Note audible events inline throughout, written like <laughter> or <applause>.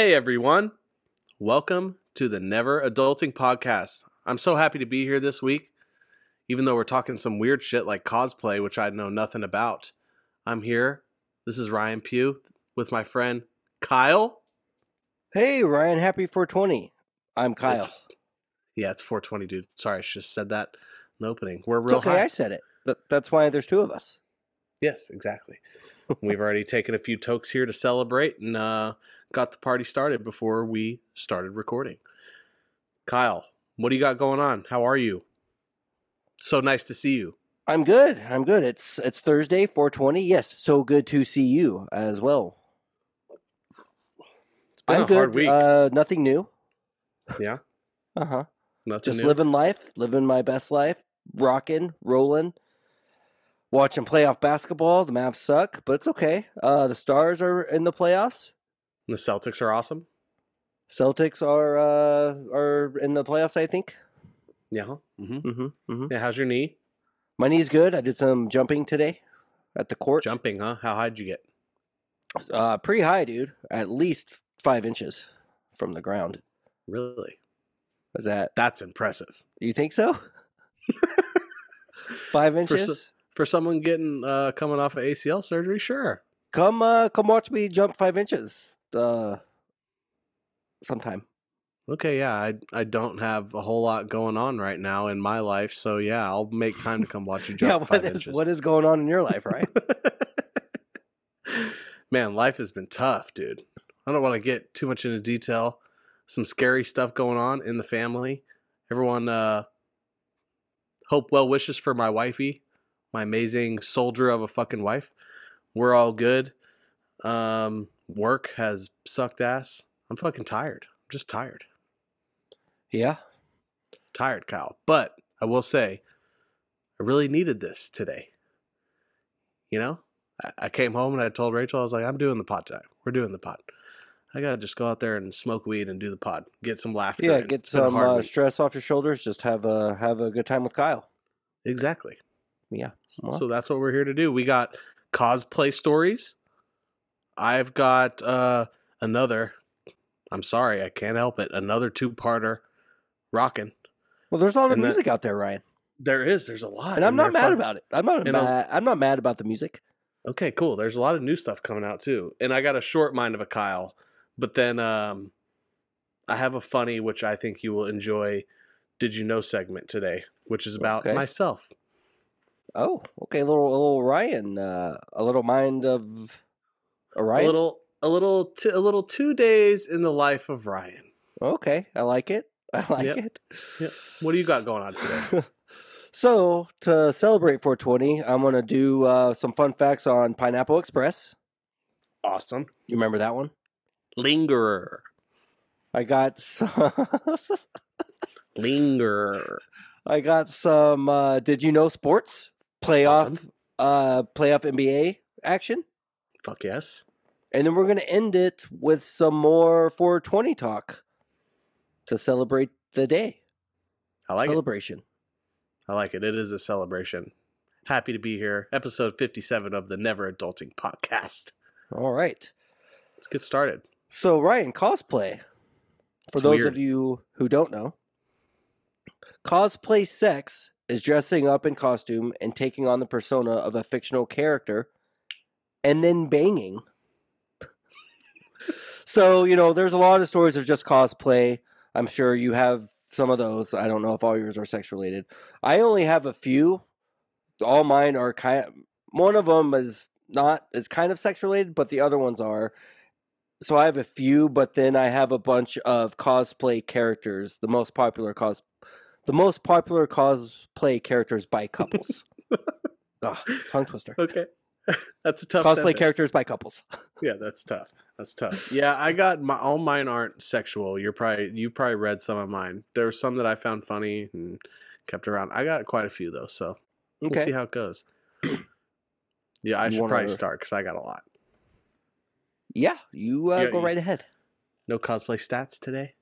Hey everyone, welcome to the Never Adulting Podcast. I'm so happy to be here this week, even though we're talking some weird shit like cosplay, which I know nothing about. I'm here. This is Ryan Pugh with my friend Kyle. Hey Ryan, happy 420. I'm Kyle. It's- yeah, it's 420, dude. Sorry, I should have said that in the opening. We're It's real okay, high. I said it. Th- that's why there's two of us. Yes, exactly. We've already <laughs> taken a few tokes here to celebrate and uh, got the party started before we started recording. Kyle, what do you got going on? How are you? So nice to see you. I'm good. I'm good. It's it's Thursday, 420. Yes, so good to see you as well. It's been I'm a good. hard week. Uh, nothing new. yeah, Uh huh. nothing Just new. living life, living my best life, rocking, rolling, watching playoff basketball. The Mavs suck, but it's okay. Uh, the Stars are in the playoffs. The Celtics are awesome. Celtics are uh, are in the playoffs. I think. Yeah. Mm-hmm. Mm-hmm, mm-hmm. Yeah. How's your knee? My knee's good. I did some jumping today at the court. Jumping, huh? How high did you get? Uh, pretty high, dude. At least five inches from the ground. Really? Is that? That's impressive You think so? <laughs> five For inches. so- for someone getting uh, coming off of ACL surgery. Sure. come, uh, come watch me jump five inches. Uh, sometime. Okay, yeah, I I don't have a whole lot going on right now in my life, so yeah, I'll make time to come watch you <laughs> jump yeah. What five is what is going on in your life, right? <laughs> Man, life has been tough, dude. I don't want to get too much into detail. Some scary stuff going on in the family. Everyone, uh, hope well wishes for my wifey, my amazing soldier of a fucking wife. We're all good. Um, work has sucked ass. I'm fucking tired. I'm just tired. yeah. tired, Kyle. But I will say, I really needed this today. You know, I, I came home and I told Rachel, I was like, I'm doing the pod today. We're doing the pod. I gotta just go out there and smoke weed and do the pod, get some laughter. Yeah. Get It's been a some uh, stress off your shoulders. Just have a have a good time with Kyle. exactly. Yeah. Well, So that's what we're here to do. We got cosplay stories. I've got uh, another. I'm sorry, I can't help it. Another two-parter, rocking. well, there's a lot of and that- music out there, Ryan, There is. There's a lot, and I'm not mad fun. about it. I'm not And I'm- mad. I'm not mad about the music. Okay, cool. There's a lot of new stuff coming out too. And I got a short mind of a Kyle, but then um I have a funny which I think you will enjoy did you know segment today, which is about Okay. myself. Oh, okay. A little, a little Ryan, uh, a little mind of a Ryan. A little a little t- a little 2 days in the life of Ryan. Okay, I like it. <laughs> I like Yep. it. What do you got going on today? <laughs> so to celebrate 420, I'm gonna do uh, some fun facts on Pineapple Express. awesome. You remember that one? Lingerer. I got some. <laughs> Lingerer. I got some. Uh, did you know sports playoff? Awesome. Uh, playoff NBA action, Fuck yes. and then we're gonna end it with some more 420 talk to celebrate the day I like it. celebration. I like it. It is a celebration. Happy to be here. Episode 57 of the Never Adulting podcast. All right. Let's get started. So Ryan, cosplay. For It's those weird. of you who don't know, cosplay sex is dressing up in costume and taking on the persona of a fictional character and then banging. so, you know, there's a lot of stories of just cosplay. I'm sure you have some of those. I don't know if all yours are sex related. I only have a few. All mine are kind of, one of them is not is kind of sex related, but the other ones are so I have a few, but then I have a bunch of cosplay characters. The most popular cos, the most popular cosplay characters by couples. <laughs> Ugh, tongue twister. Okay. <laughs> That's a tough Cosplay sentence. characters by couples. <laughs> Yeah, that's tough. That's tough. Yeah, I got my all mine aren't sexual. You're probably you probably read some of mine. There were some that I found funny and kept around. I got quite a few though, so we'll see how it goes. <clears throat> yeah, I You should wanna- probably start because I got a lot. Yeah, you uh, Yeah, go you- right ahead. No cosplay stats today.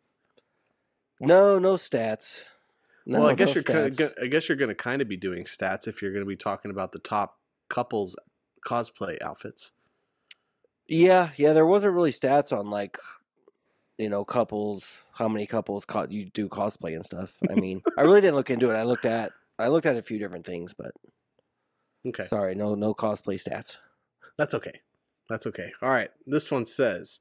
No, no stats. No, well, I guess no you're Kinda, I guess you're going to kind of be doing stats if you're going to be talking about the top couples cosplay outfits. Yeah, yeah. There wasn't really stats on like you know couples how many couples co- you do cosplay and stuff. I mean, I really didn't look into it. I looked at I looked at a few different things, but Okay. sorry, no no cosplay stats. That's okay. That's okay. All right. This one says,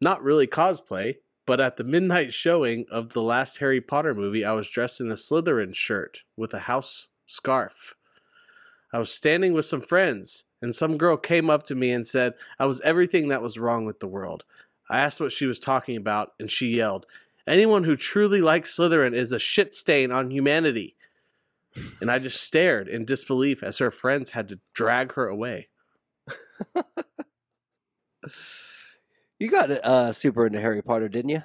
not really cosplay, but at the midnight showing of the last Harry Potter movie, I was dressed in a Slytherin shirt with a house scarf. I was standing with some friends, and some girl came up to me and said I was everything that was wrong with the world. I asked what she was talking about, and she yelled, Anyone who truly likes Slytherin is a shit stain on humanity. And I just stared in disbelief as her friends had to drag her away. You got uh super into Harry Potter, didn't you?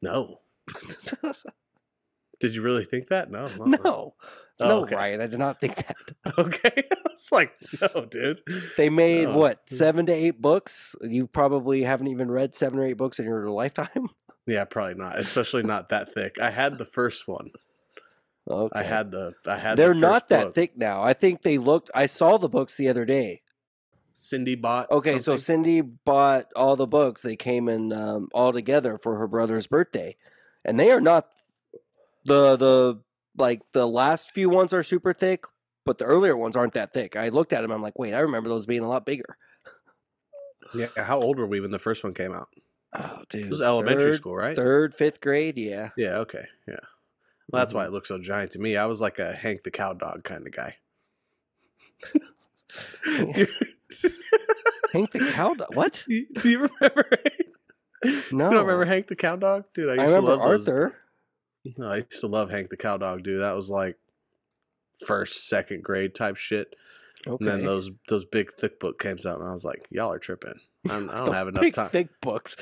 No. <laughs> Did you really think that? No. No. Oh, no, okay. Ryan, I did not think that. <laughs> Okay. <laughs> it's like, no, dude. They made No. what, seven to eight books? You probably haven't even read seven or eight books in your lifetime. <laughs> Yeah, probably not. Especially not that thick. I had the first one. Okay. I had the. I had. They're the not that book. thick now. I think they looked. I saw the books the other day. Cindy bought. Okay, so. Cindy bought all the books. They came in um, all together for her brother's birthday, and they are not the the like the last few ones are super thick, but the earlier ones aren't that thick. I looked at them. I'm like, wait, I remember those being a lot bigger. Yeah. How old were we when the first one came out? Oh, dude, It was elementary third, school, right? third, fifth grade. Yeah, Yeah. Okay. Yeah. Well, that's why Mhm. it looked so giant to me. I was like a Hank the Cow Dog kind of guy. <laughs> <laughs> Hank the cow. Dog. What? <laughs> do you remember? Hank? No, You don't remember Hank the Cow Dog, dude? I used I to remember those Arthur. No, I used to love Hank the Cowdog, dude. That was like first, second grade type shit. Okay. And then those those big thick book came out, and I was like, y'all are tripping. I'm, I <laughs> don't have enough big, time. Thick books.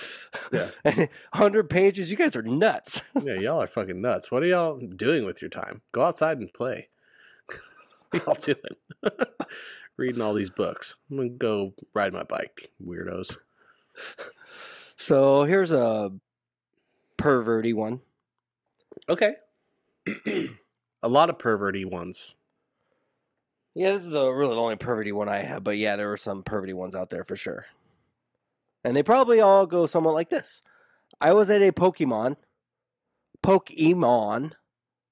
Yeah. <laughs> hundred pages. You guys are nuts. <laughs> Yeah, y'all are fucking nuts. What are y'all doing with your time? Go outside and play. what y'all doing? Reading all these books. I'm gonna go ride my bike, weirdos. So here's a perverty one. Okay. <clears throat> a lot of perverty ones. Yeah, this is the really the only perverty one I have, but yeah, there were some perverty ones out there for sure. And they probably all go somewhat like this. I was at a Pokemon. Pokemon.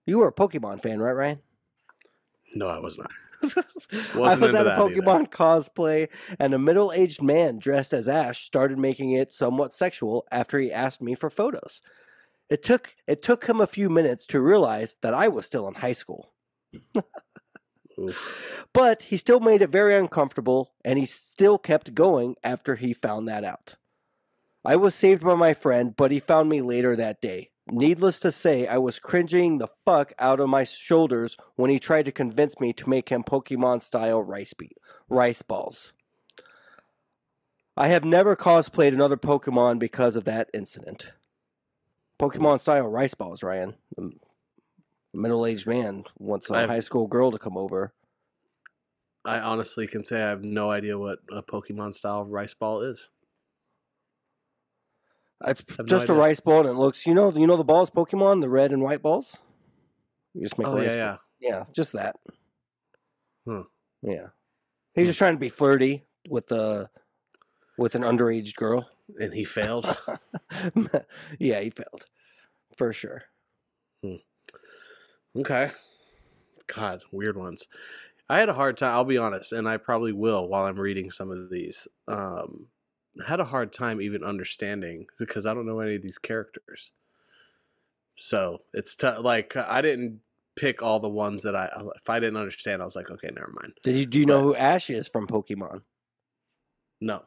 You were a Pokemon fan, right, Ryan? No, I was not. <laughs> I Wasn't was into at a that either. Pokemon cosplay, and a middle aged man dressed as Ash started making it somewhat sexual after he asked me for photos. It took it took him a few minutes to realize that I was still in high school. But he still made it very uncomfortable, and he still kept going after he found that out. I was saved by my friend, but he found me later that day. Needless to say, I was cringing the fuck out of my shoulders when he tried to convince me to make him Pokemon style rice, be- rice balls. I have never cosplayed another Pokemon because of that incident. Pokemon style rice balls, Ryan. The middle aged man wants a I've- high school girl to come over. I honestly can say I have no idea what a Pokemon style rice ball is. It's no just a rice ball, and it looks. You know, you know the balls, Pokemon, the red and white balls. You just make Oh rice yeah, ball- yeah. yeah, just that. Hmm. Yeah, he's just trying to be flirty with the with an underage girl. And he failed. <laughs> yeah, he failed for sure. Okay. God, weird ones. I had a hard time, I'll be honest, and I probably will while I'm reading some of these. Um I had a hard time even understanding because I don't know any of these characters. So, it's t- like I didn't pick all the ones that I if I didn't understand, I was like, okay, never mind. Did you do you know who Ash is from Pokemon? No.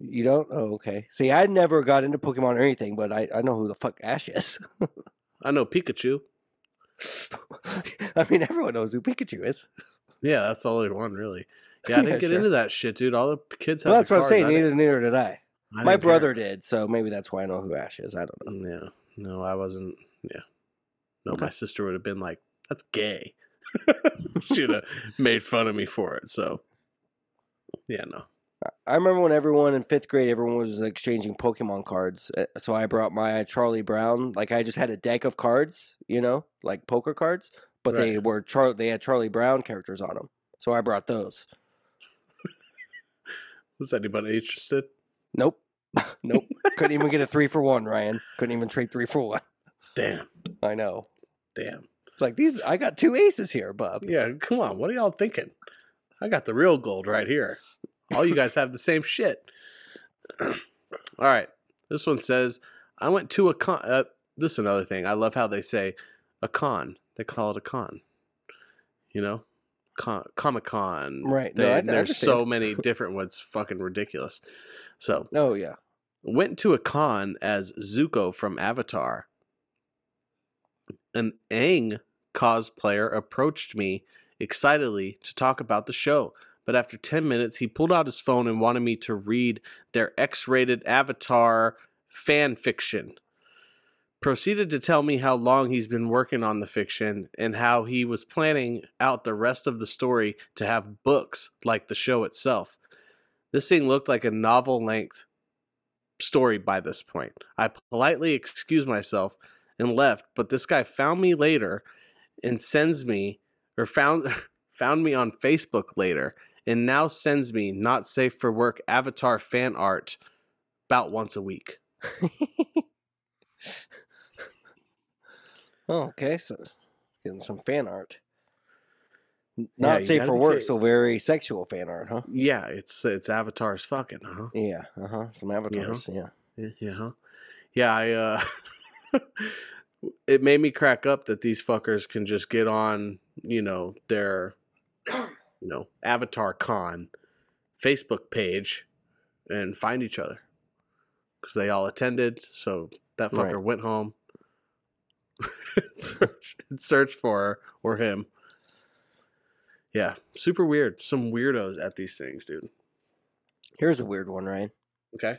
You don't? Oh, okay. See, I never got into Pokemon or anything, but I, I know who the fuck Ash is. I know Pikachu. <laughs> I mean, everyone knows who Pikachu is. Yeah, that's the only one really. Yeah, I <laughs> didn't Yeah, get sure. into that shit, dude. All the kids have Well, that's what I'm saying. Neither, neither did I. I My didn't care. brother did, so maybe that's why I know who Ash is. I don't know. Mm, yeah. No, I wasn't. Yeah. No, my sister would have been like, that's gay. <laughs> She'd have made fun of me for it. So, yeah, no. I remember when everyone in fifth grade, everyone was exchanging Pokemon cards. uh, So I brought my Charlie Brown. Like I just had a deck of cards, you know, like poker cards, but they were Char. They had Charlie Brown characters on them. So I brought those. <laughs> Was anybody interested? Nope. <laughs> Nope. Couldn't even get a three for one, Ryan. Couldn't even trade three for one. Damn, I know. damn. Like these, I got two aces here, bub. Yeah, come on. What are y'all thinking? I got the real gold right here. All you guys have the same shit. <clears throat> All right. This one says, I went to a con. Uh, this is another thing. I love how they say a con. They call it a con. You know? Con- Comic Con. Right. No, I- I there's so many <laughs> different ones. Fucking ridiculous. So, Oh yeah. went to a con as Zuko from Avatar. An Aang cosplayer approached me excitedly to talk about the show, but after 10 minutes, he pulled out his phone and wanted me to read their X rated Avatar fan fiction. Proceeded to tell me how long he's been working on the fiction and how he was planning out the rest of the story to have books like the show itself. This thing looked like a novel length story by this point. I politely excused myself and left, but this guy found me later and sends me or found <laughs> found me on Facebook later and now sends me not safe for work avatar fan art about once a week. <laughs> Oh, okay. So getting some fan art. N- Yeah, Not safe for work, so very sexual fan art, huh? Yeah, it's it's avatars fucking, huh? Yeah. Uh huh. Some avatars. Yeah. Yeah, yeah, huh? Yeah, I uh <laughs> it made me crack up that these fuckers can just get on, you know, their you know, Avatar Con Facebook page and find each other. Cuz they all attended, so that fucker Right. went home <laughs> and searched, and searched for her or him. Yeah, super weird. Some weirdos at these things, dude. Here's a weird one, Ryan. Okay.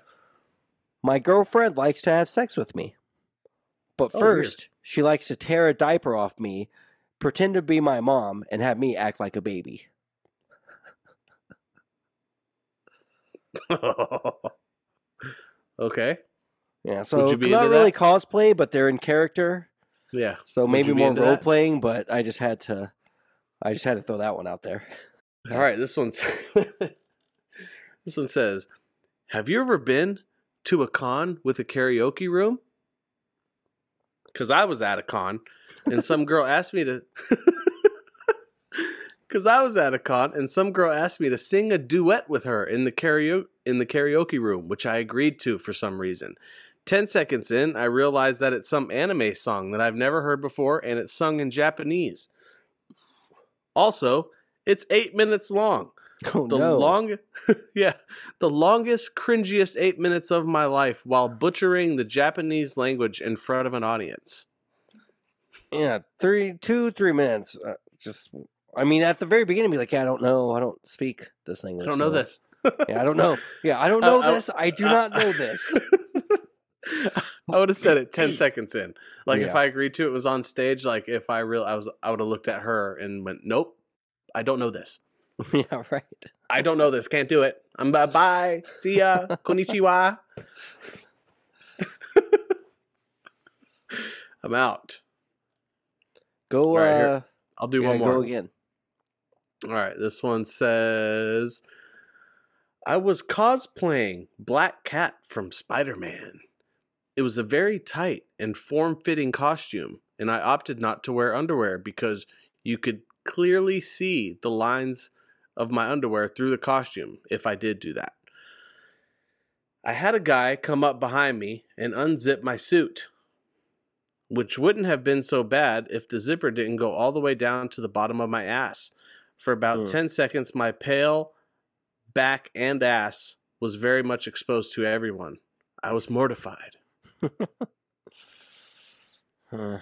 My girlfriend likes to have sex with me. But Oh, first, she likes to tear a diaper off me, pretend to be my mom, and have me act like a baby. <laughs> okay. Yeah, so you be not into really that? cosplay, but they're in character. Yeah. So Would maybe you be more into role that? playing, but I just had to I just had to throw that one out there. All right, this one's <laughs> this one says, "Have you ever been to a con with a karaoke room?" Because I was at a con, and some girl asked me to. <laughs> Because I was at a con, and some girl asked me to sing a duet with her in the karaoke in the karaoke room, which I agreed to for some reason. Ten seconds in, I realized that it's some anime song that I've never heard before, and it's sung in Japanese. Also, it's eight minutes long. <laughs> Oh The no. long, <laughs> yeah, the longest, cringiest eight minutes of my life while butchering the Japanese language in front of an audience. yeah, three, two, three minutes. Uh, just, I mean, at the very beginning, be like, yeah, I don't know, I don't speak this language. I don't know so- this. Yeah, I don't know. Yeah, I don't <laughs> Uh, know uh, this. I do uh, not know <laughs> this. I would have said it ten seconds in. Like if I agreed to it was on stage. Like if I real, I was, I would have looked at her and went, "Nope, I don't know this. <laughs> yeah, right. I don't know this. Can't do it. I'm bye bye. See ya. Konnichiwa. I'm out. Go. Right, uh, I'll do yeah, one more. Go again. All right, this one says I was cosplaying Black Cat from Spider Man. It was a very tight and form fitting costume, and I opted not to wear underwear because you could clearly see the lines of my underwear through the costume if I did do that. I had a guy come up behind me and unzip my suit, which wouldn't have been so bad if the zipper didn't go all the way down to the bottom of my ass. For about Hmm. 10 seconds, my pale back and ass was very much exposed to everyone. I was mortified. <laughs> Huh.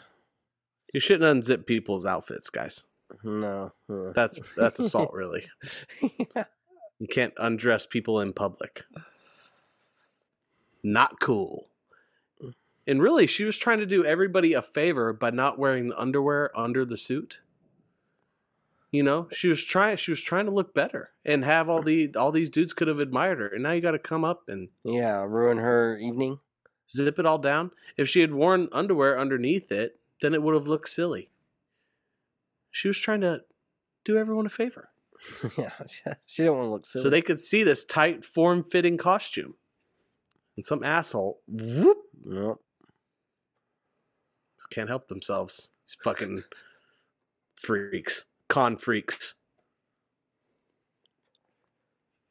You shouldn't unzip people's outfits, guys. no. huh. That's that's assault, <laughs> really. You can't undress people in public. Not cool. And really, she was trying to do everybody a favor by not wearing the underwear under the suit. You know, she was trying. She was trying to look better and have all the all these dudes could have admired her. And now you got to come up and yeah, ruin her evening. zip it all down. If she had worn underwear underneath it, then it would have looked silly. She was trying to do everyone a favor <laughs> yeah, <laughs> she- didn't want to look silly. so they could see this tight, form fitting costume. And some asshole whoop, Yep. can't help themselves. These fucking freaks. Con freaks.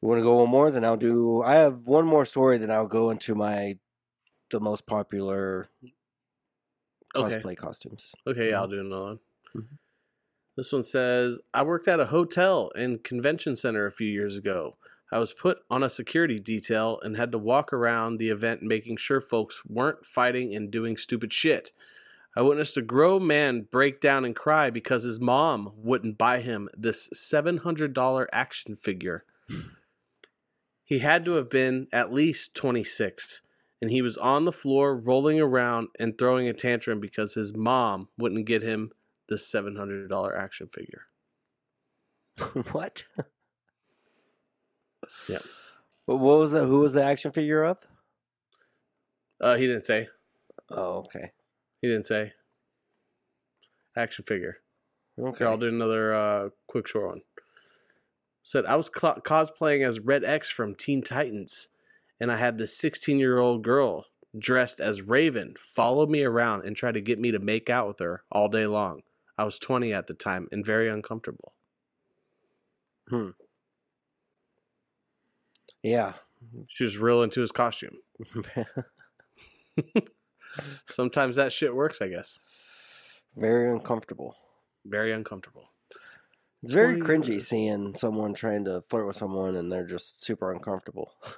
You want to go one more? Then I'll do. I have one more story. Then I'll go into my the most popular Okay. cosplay costumes. Okay, yeah, I'll do another one. Mhm. This one says I worked at a hotel and convention center a few years ago. I was put on a security detail and had to walk around the event making sure folks weren't fighting and doing stupid shit. I witnessed a grown man break down and cry because his mom wouldn't buy him this $700 action figure. he had to have been at least 26 and he was on the floor rolling around and throwing a tantrum because his mom wouldn't get him the $700 action figure. <laughs> what? But what was the who was the action figure of? Uh, he didn't say. Oh, okay. He didn't say. Action figure. Okay. Here, I'll do another uh, quick short one. Said I was cl- cosplaying as Red X from Teen Titans, and I had this 16 year old girl dressed as Raven follow me around and try to get me to make out with her all day long. I was 20 at the time and very uncomfortable. Hmm. Yeah. She was real into his costume. <laughs> <laughs> Sometimes that shit works, I guess. Very uncomfortable. Very uncomfortable. It's very cringy seeing someone trying to flirt with someone and they're just super uncomfortable. <laughs>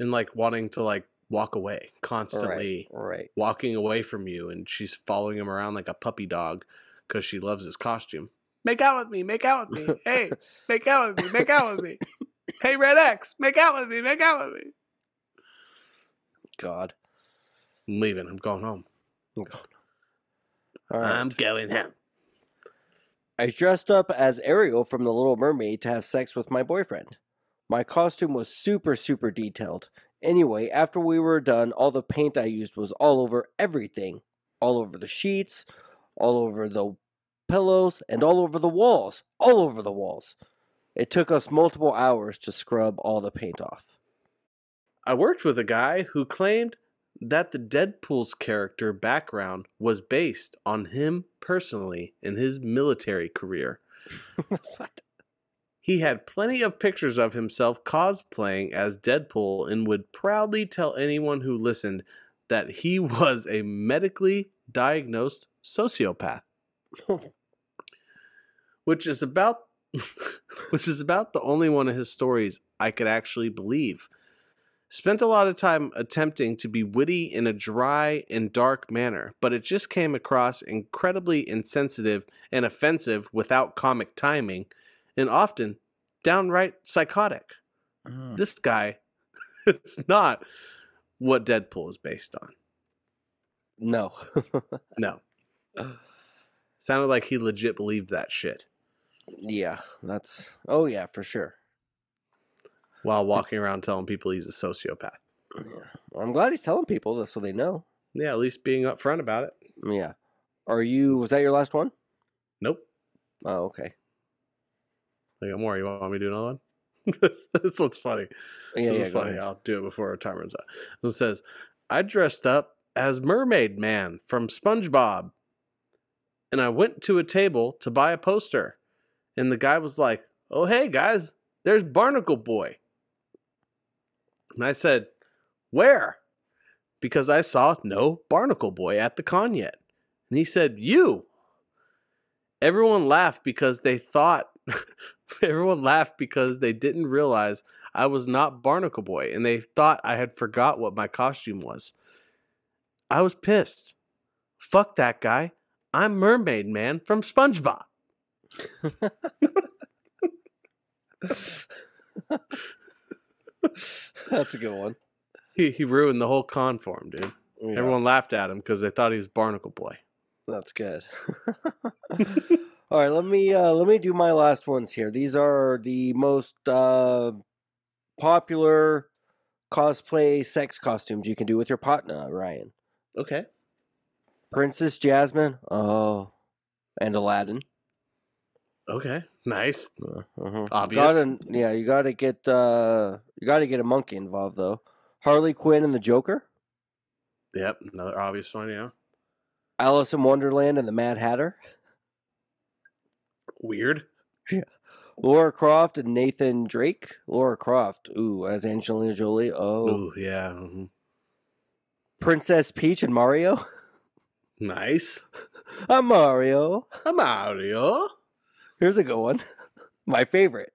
And like wanting to like walk away constantly. Right. walking away from you and she's following him around like a puppy dog because she loves his costume. Make out with me, make out with me. <laughs> Hey, make out with me, make out with me. <laughs> Hey, Red X, make out with me, make out with me. God. I'm leaving. I'm going home. All right. I'm going home. I dressed up as Ariel from The Little Mermaid to have sex with my boyfriend. My costume was super, super detailed. Anyway, after we were done, all the paint I used was all over everything all over the sheets, all over the pillows, and all over the walls. All over the walls. It took us multiple hours to scrub all the paint off. I worked with a guy who claimed that the Deadpool's character background was based on him personally in his military career. <laughs> what? He had plenty of pictures of himself cosplaying as Deadpool and would proudly tell anyone who listened that he <laughs> was a medically diagnosed sociopath. <laughs> which is about which is about the only one of his stories I could actually believe. Spent a lot of time attempting to be witty in a dry and dark manner, but it just came across incredibly insensitive and offensive without comic timing, and often downright psychotic. Mm. This guy <laughs> it's not what Deadpool is based on. No. <laughs> No. Sounded like he legit believed that shit yeah, that's. Oh, yeah, for sure. While walking around telling people he's a sociopath. Yeah. I'm glad he's telling people this so they know. Yeah, at least being upfront about it. Yeah. Are you. Was that your last one? Nope. Oh, okay. I got more. You want me to do another one? <laughs> this, this one's funny. Yeah, this yeah, funny. ahead. I'll do it before our time runs out. It says, I dressed up as Mermaid Man from SpongeBob. And I went to a table to buy a poster. And the guy was like, Oh, hey, guys, there's Barnacle Boy. And I said, Where? Because I saw no Barnacle Boy at the con yet. And he said, You. Everyone laughed because they thought, <laughs> everyone laughed because they didn't realize I was not Barnacle Boy and they thought I had forgot what my costume was. I was pissed. Fuck that guy. I'm Mermaid Man from SpongeBob. <laughs> <laughs> <laughs> That's a good one. He, he ruined the whole con for him, dude. Yeah, Everyone laughed at him because they thought he was Barnacle Boy. That's good. <laughs> <laughs> All right, let me uh, let me do my last ones here. These are the most uh, popular cosplay sex costumes you can do with your partner, Ryan. Okay. Princess Jasmine, oh, and Aladdin. Okay. Nice. Uh, uh-huh. Obvious. Gotta, yeah, you got to get uh, you got to get a monkey involved though. Harley Quinn and the Joker, Yep, another obvious one. Yeah, Alice in Wonderland and the Mad Hatter, weird. Yeah. Laura Croft and Nathan Drake. Laura Croft, ooh, as Angelina Jolie. Oh, Ooh, yeah, mhm. Princess Peach and Mario. <laughs> nice. I'm Mario. I'm Mario. Here's a good one. <laughs> My favorite.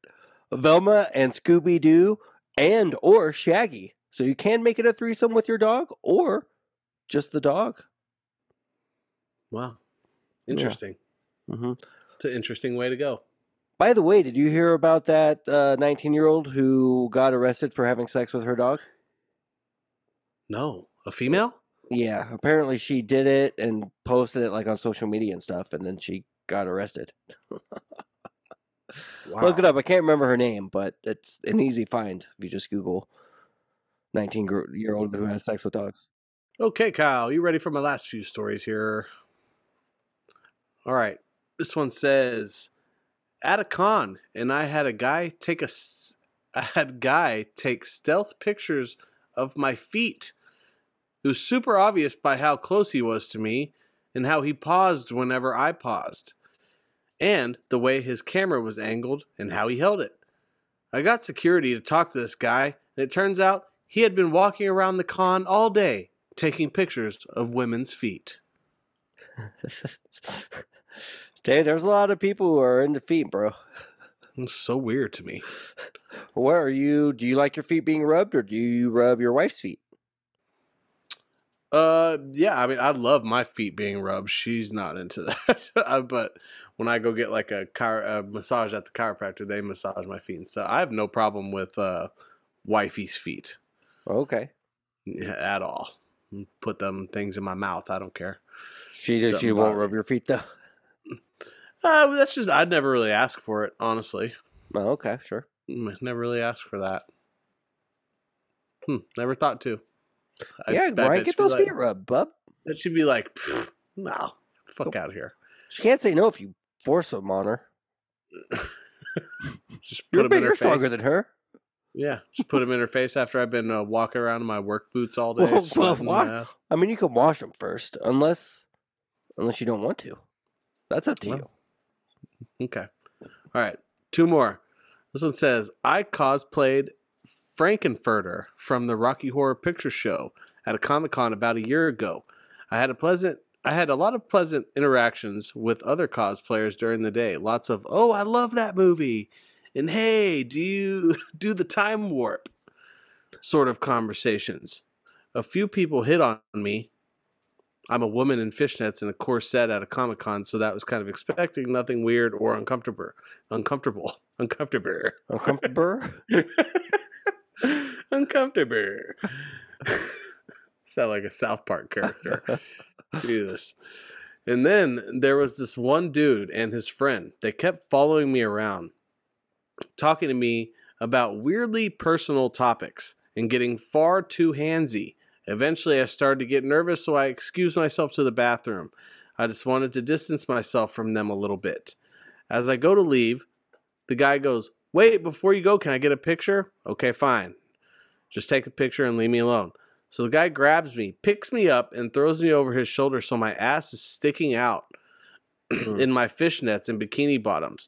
Velma and Scooby Doo and or Shaggy. So you can make it a threesome with your dog or just the dog. Wow, interesting. hmm It's an interesting way to go. By the way, did you hear about that 19 year old who got arrested for having sex with her dog? No, a female. Yeah, apparently she did it and posted it like on social media and stuff, and then she got arrested. <laughs> Wow. Look it up. I can't remember her name, but it's an easy find if you just Google 19 year old who has sex with dogs. Okay, Kyle, you ready for my last few stories here? All right. This one says at a con and I had a guy take a I had a guy take stealth pictures of my feet. It was super obvious by how close he was to me and how he paused whenever I paused. And the way his camera was angled and how he held it. I got security to talk to this guy, and it turns out he had been walking around the con all day taking pictures of women's feet. <laughs> Dude, there's a lot of people who are into feet, bro. It's so weird to me. Where are you? Do you like your feet being rubbed, or do you rub your wife's feet? Uh, yeah, I mean, I love my feet being rubbed. She's not into <laughs> that, but when I go get like a car a massage at the chiropractor, they massage my feet and stuff. I have no problem with uh, wifey's feet Okay. at all. Put them things in my mouth. I don't care. She does. She won't rub your feet though. <laughs> Uh, that's just I'd never really ask for it, honestly. Oh, okay, sure. Mm, Never really asked for that. Hmm, never thought to. Yeah, I get those like- feet rubbed, bub. That she'd be like, "Pfft, no, fuck out of here. She can't say no if you force them on her. Just put You're them in her stronger face. than her. Yeah, just put them in her face after I've been uh, walking around in my work boots all <laughs> day. Well, well, why- I mean, you can wash them first, unless unless you don't want to. That's up to Well, Okay. All right. Two more. This one says I cosplayed Frank-N-Furter from the Rocky Horror Picture Show at a Comic Con about a year ago. I had a pleasant I had a lot of pleasant interactions with other cosplayers during the day. Lots of, "Oh, I love that movie." And, "Hey, do you <laughs> do the time warp?" sort of conversations. A few people hit on me. I'm a woman in fishnets and a corset at a Comic Con, so that was kind of expecting nothing weird or uncomfortable. Uncomfortable. <laughs> Uncomfortable. Uncomfortable. <laughs> uncomfortable. Sound like a South Park character. <laughs> Jesus. And then there was this one dude and his friend. They kept following me around, talking to me about weirdly personal topics and getting far too handsy. Eventually, I started to get nervous, so I excused myself to the bathroom. I just wanted to distance myself from them a little bit. As I go to leave, the guy goes, Wait, before you go, can I get a picture? Okay, fine. Just take a picture and leave me alone. So the guy grabs me, picks me up, and throws me over his shoulder so my ass is sticking out hmm. in my fishnets and bikini bottoms.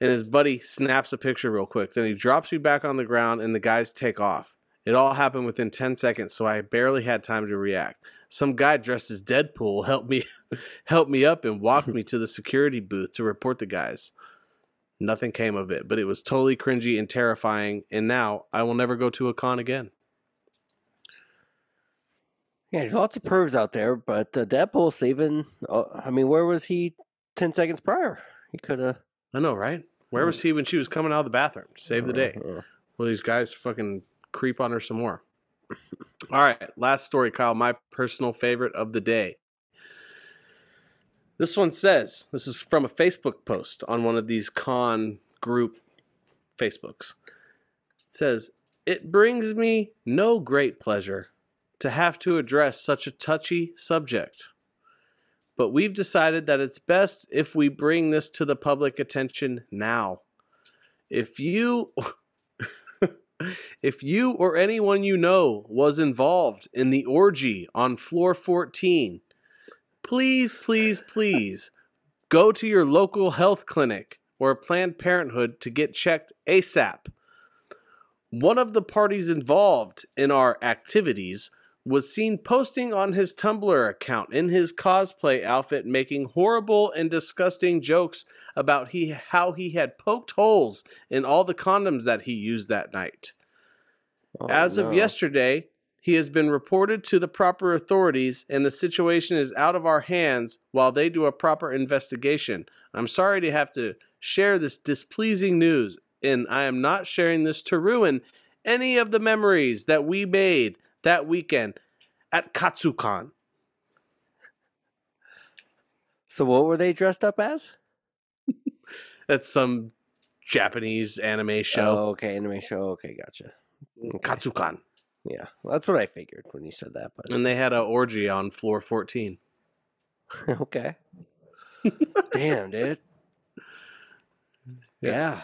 And his buddy snaps a picture real quick. Then he drops me back on the ground, and the guys take off. It all happened within 10 seconds, so I barely had time to react. Some guy dressed as Deadpool helped me <laughs> helped me up and walked me to the security booth to report the guys. Nothing came of it, but it was totally cringy and terrifying, and now I will never go to a con again. Yeah, there's lots of pervs out there, but uh, Deadpool saving. Uh, I mean, where was he ten seconds prior? He could have I know, right? Where was he when she was coming out of the bathroom? Save the day. Uh, Well, these guys fucking creep on her some more. All right, last story, Kyle. My personal favorite of the day. This one says this is from a Facebook post on one of these con group Facebooks. It says, It brings me no great pleasure to have to address such a touchy subject. But we've decided that it's best if we bring this to the public attention now. If you <laughs> If you or anyone you know was involved in the orgy on floor 14, please, please, please go to your local health clinic or Planned Parenthood to get checked ASAP. One of the parties involved in our activities was seen posting on his Tumblr account in his cosplay outfit making horrible and disgusting jokes about he how he had poked holes in all the condoms that he used that night. Oh, As no. of yesterday, he has been reported to the proper authorities and the situation is out of our hands while they do a proper investigation. I'm sorry to have to share this displeasing news, and I am not sharing this to ruin any of the memories that we made that weekend at Katsucon. So what were they dressed up as? <laughs> That's some Japanese anime Oh, show. okay, anime show. Okay, gotcha. Mm, okay. Katsucon. Yeah, well, that's what I figured when you said that. But And they had an orgy on floor 14. <laughs> okay. <laughs> Damn, dude. Yeah. Yeah.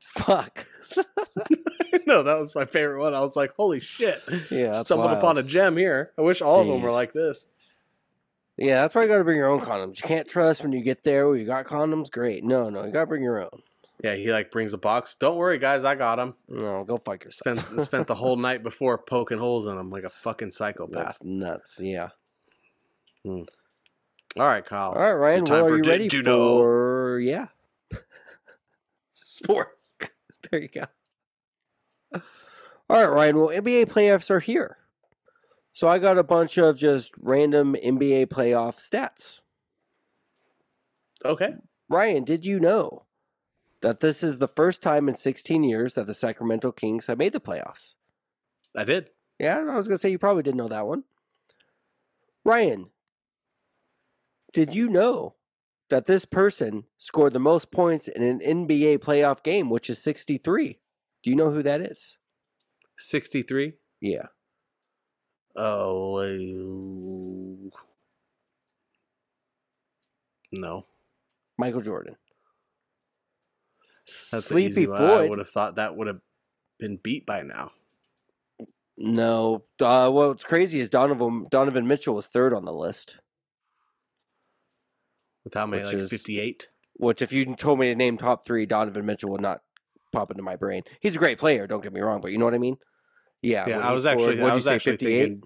Fuck. <laughs> no, that was my favorite one. I was like, holy shit. Yeah, Stumbled wild. upon a gem here. I wish all of them were like this. Yeah, that's why you got to bring your own condoms. You can't trust when you get there. Well, you got condoms, great. No, no, you got to bring your own. Yeah, he like brings a box. Don't worry, guys, I got him. No, go fuck yourself. Spent spent the whole night before poking holes in him like a fucking <laughs> psychopath. That's nuts. Yeah. Hmm. All right, Kyle. All right, Ryan. time Well, for are you ready You Know? Yeah. <laughs> Sports. There you go. All right, Ryan. Well, NBA playoffs are here. So I got a bunch of just random NBA playoff stats. Okay. Ryan, did you know that this is the first time in 16 years that the Sacramento Kings have made the playoffs? I did. Yeah, I was going to say you probably didn't know that one. Ryan, did you know that this person scored the most points in an NBA playoff game, which is 63? Do you know who that is? 63. Yeah. Oh. uh, No. Michael Jordan. That's Sleepy one. I would have thought that would have been beat by now. No. Uh, what's crazy is Donovan Donovan Mitchell was third on the list. With how many? Like is- 58? Which, if you told me to name top three, Donovan Mitchell would not pop into my brain. He's a great player. Don't get me wrong, but you know what I mean. Yeah. Yeah, I was actually, I was you say, actually 58? thinking.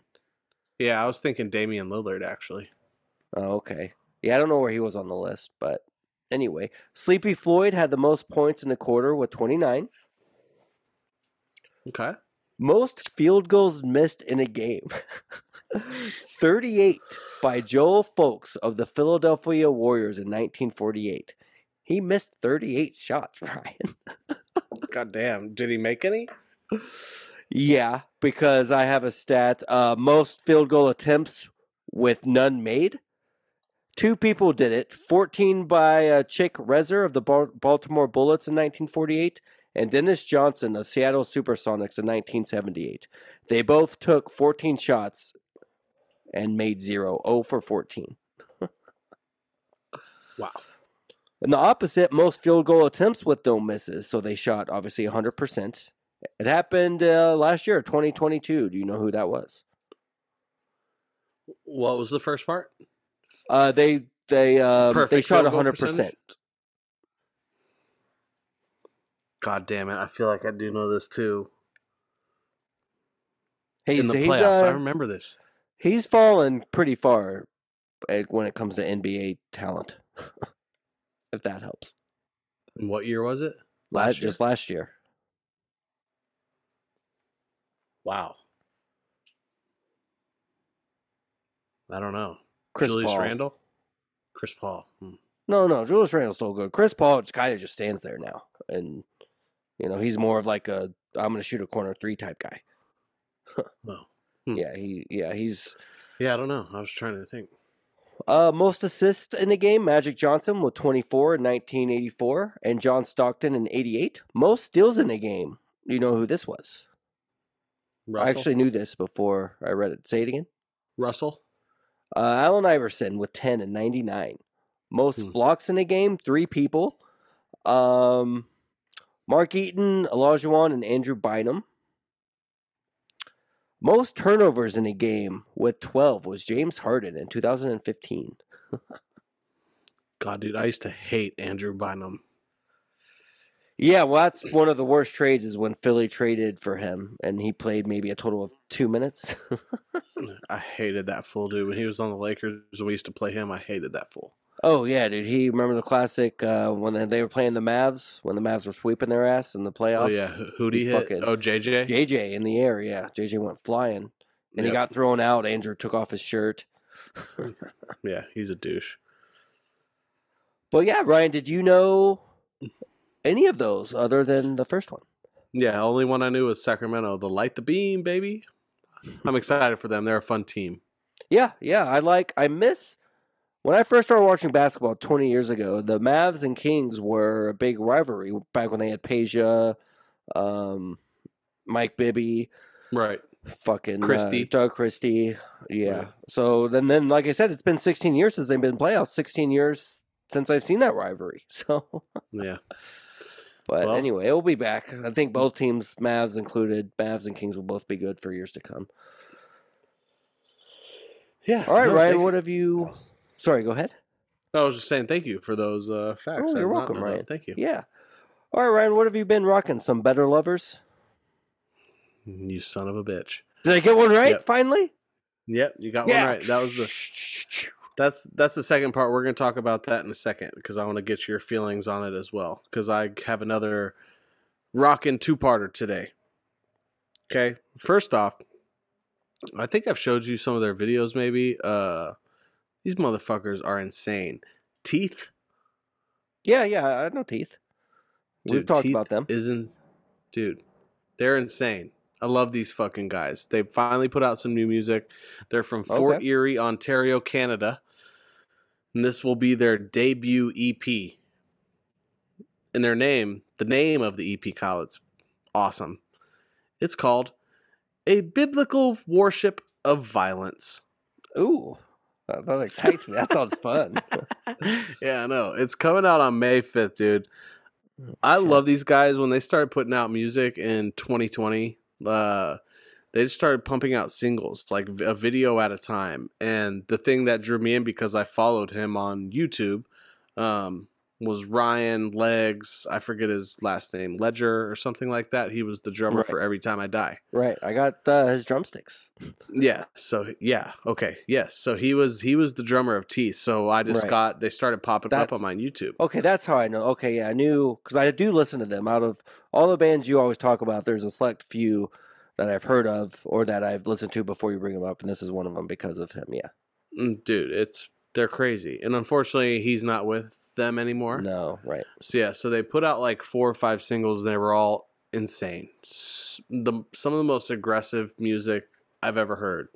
Yeah, I was thinking Damian Lillard actually. Oh, okay. Yeah, I don't know where he was on the list, but anyway, Sleepy Floyd had the most points in the quarter with 29. Okay. Most field goals missed in a game. <laughs> 38 by Joe Fulks of the Philadelphia Warriors in 1948. He missed 38 shots, <laughs> Ryan. God damn. Did he make any? Yeah, because I have a stat. Uh, most field goal attempts with none made. Two people did it. 14 by uh, Chick Reiser of the Bal- Baltimore Bullets in 1948 and Dennis Johnson of Seattle Supersonics in 1978. They both took 14 shots and made zero. 0 for 14. <laughs> Wow. And the opposite, most field goal attempts with no misses. So they shot obviously 100%. It happened uh, last year, 2022. Do you know who that was? What was the first part? Uh, they they um, they shot field 100%. percentage? God damn it. I feel like I do know this too. He's, In the he's, playoffs. I uh, remember this. he's fallen pretty far uh, when it comes to NBA talent. <laughs> if that helps. And what year was it? Last, Last just last year. Wow. I don't know. Chris Julius Paul. Randle? Chris Paul. Hmm. No, no, Julius Randle's still good. Chris Paul kind of just stands there now, and you know he's more of like a I'm going to shoot a corner three type guy. <laughs> Well, Hmm. Yeah, he yeah he's yeah, I don't know. I was trying to think. uh most assists in the game. Magic Johnson with 24 in 1984, and John Stockton in 88. Most steals in the game. You know who this was? Russell? I actually knew this before I read it. Say it again. Russell? Uh, Allen Iverson with 10 and 99. Most Hmm. blocks in a game, three people. Um, Mark Eaton, Olajuwon, and Andrew Bynum. Most turnovers in a game with 12 was James Harden in 2015. <laughs> God, dude, I used to hate Andrew Bynum. Yeah, well, that's one of the worst trades is when Philly traded for him and he played maybe a total of two minutes. <laughs> I hated that fool, dude. When he was on the Lakers, when we used to play him, I hated that fool. Oh, yeah, dude. He remember the classic uh, when they- were playing the Mavs, when the Mavs were sweeping their ass in the playoffs? Oh yeah, who who'd he hit? fucking- Oh JJ. JJ in the air, yeah. JJ went flying and he got thrown out. Andrew took off his shirt. <laughs> <laughs> Yeah, he's a douche. But yeah, Ryan, did you know any of those other than the first one? Yeah, only one I knew was Sacramento. The light the beam, baby. I'm excited for them. They're a fun team. Yeah, yeah. I like. I miss when I first started watching basketball 20 years ago. The Mavs and Kings were a big rivalry back when they had Peja, um, Mike Bibby, Right. fucking uh, Christie. Doug Christie. Yeah. Right. So then, then, like I said, it's been 16 years since they've been in playoffs. 16 years since I've seen that rivalry. <laughs> So, Yeah. but Well- anyway, it will be back. I think both teams, Mavs included, Mavs and Kings will both be good for years to come. Yeah. All right, no, Ryan. What have you? Sorry, go ahead. I was just saying thank you for those uh, facts. Oh, you're welcome, those. Ryan. Thank you. Yeah. All right, Ryan. What have you been rocking? Some better lovers. You son of a bitch. Did I get one right Yep. finally? Yep, you got one right. That was the <laughs> that's that's the second part. We're going to talk about that in a second because I want to get your feelings on it as well because I have another rocking two-parter today. Okay, first off, I think I've showed you some of their videos. Maybe uh, these motherfuckers are insane. Teeth, Yeah, yeah. I know teeth. We've talked Teeth about them. Isn't dude? They're insane. I love these fucking guys. They finally put out some new music. They're from Fort Okay. Erie, Ontario, Canada. And this will be their debut EP. And their name, the name of the EP, Kyle, it's awesome. It's called A Biblical Worship of Violence. Ooh, that, that excites me. That sounds fun. <laughs> yeah, I know. It's coming out on May 5th, dude. I love these guys when they started putting out music in 2020. Uh, they just started pumping out singles, like a video at a time. And the thing that drew me in because I followed him on YouTube um, was Ryan Legs. I forget his last name, Ledger or something like that. He was the drummer Right. for Every Time I Die. Right. I got uh, his drumsticks. Yeah. So yeah. Okay. Yes. So he was he was the drummer of Teeth. So I just Right. got they started popping up on my YouTube. Okay, that's how I know. Okay, yeah, I knew because I do listen to them. Out of all the bands you always talk about, there's a select few that I've heard of or that I've listened to before you bring them up, and this is one of them because of him. Yeah. Mm, dude it's they're crazy and unfortunately he's not with them anymore. No, right. so yeah so they put out like four or five singles and they were all insane. S- the some of the most aggressive music i've ever heard.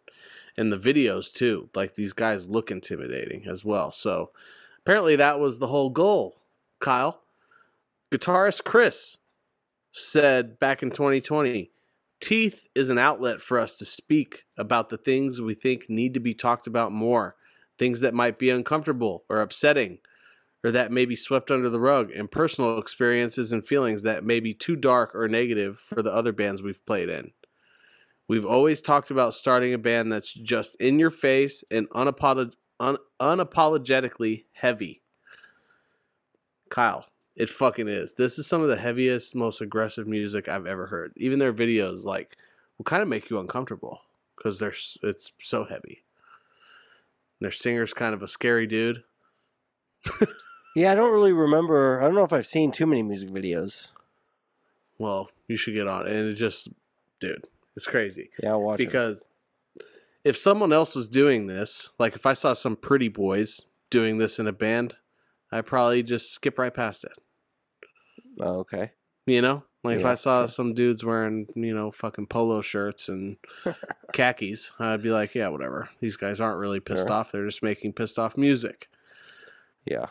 And the videos too. Like these guys look intimidating as well. So apparently that was the whole goal kyle. Guitarist chris said back in 2020 teeth is an outlet for us to speak about the things we think need to be talked about more. Things that might be uncomfortable or upsetting or that may be swept under the rug and personal experiences and feelings that may be too dark or negative for the other bands we've played in we've always talked about starting a band that's just in your face and unapolog- un- unapologetically heavy kyle it fucking is. This is some of the heaviest, most aggressive music I've ever heard. Even their videos, like, will kind of make you uncomfortable because they're it's so heavy. Their singer's kind of a scary dude. <laughs> Yeah, I don't really remember. I don't know if I've seen too many music videos. Well, you should get on, it. and it just, dude, it's crazy Yeah, I'll watch it. because if someone else was doing this, like if I saw some pretty boys doing this in a band, I'd probably just skip right past it. Oh, okay. You know, like if I saw sure. some dudes wearing, you know, fucking polo shirts and <laughs> khakis, I'd be like, yeah, whatever. These guys aren't really pissed Sure. off. They're just making pissed off music. Yeah.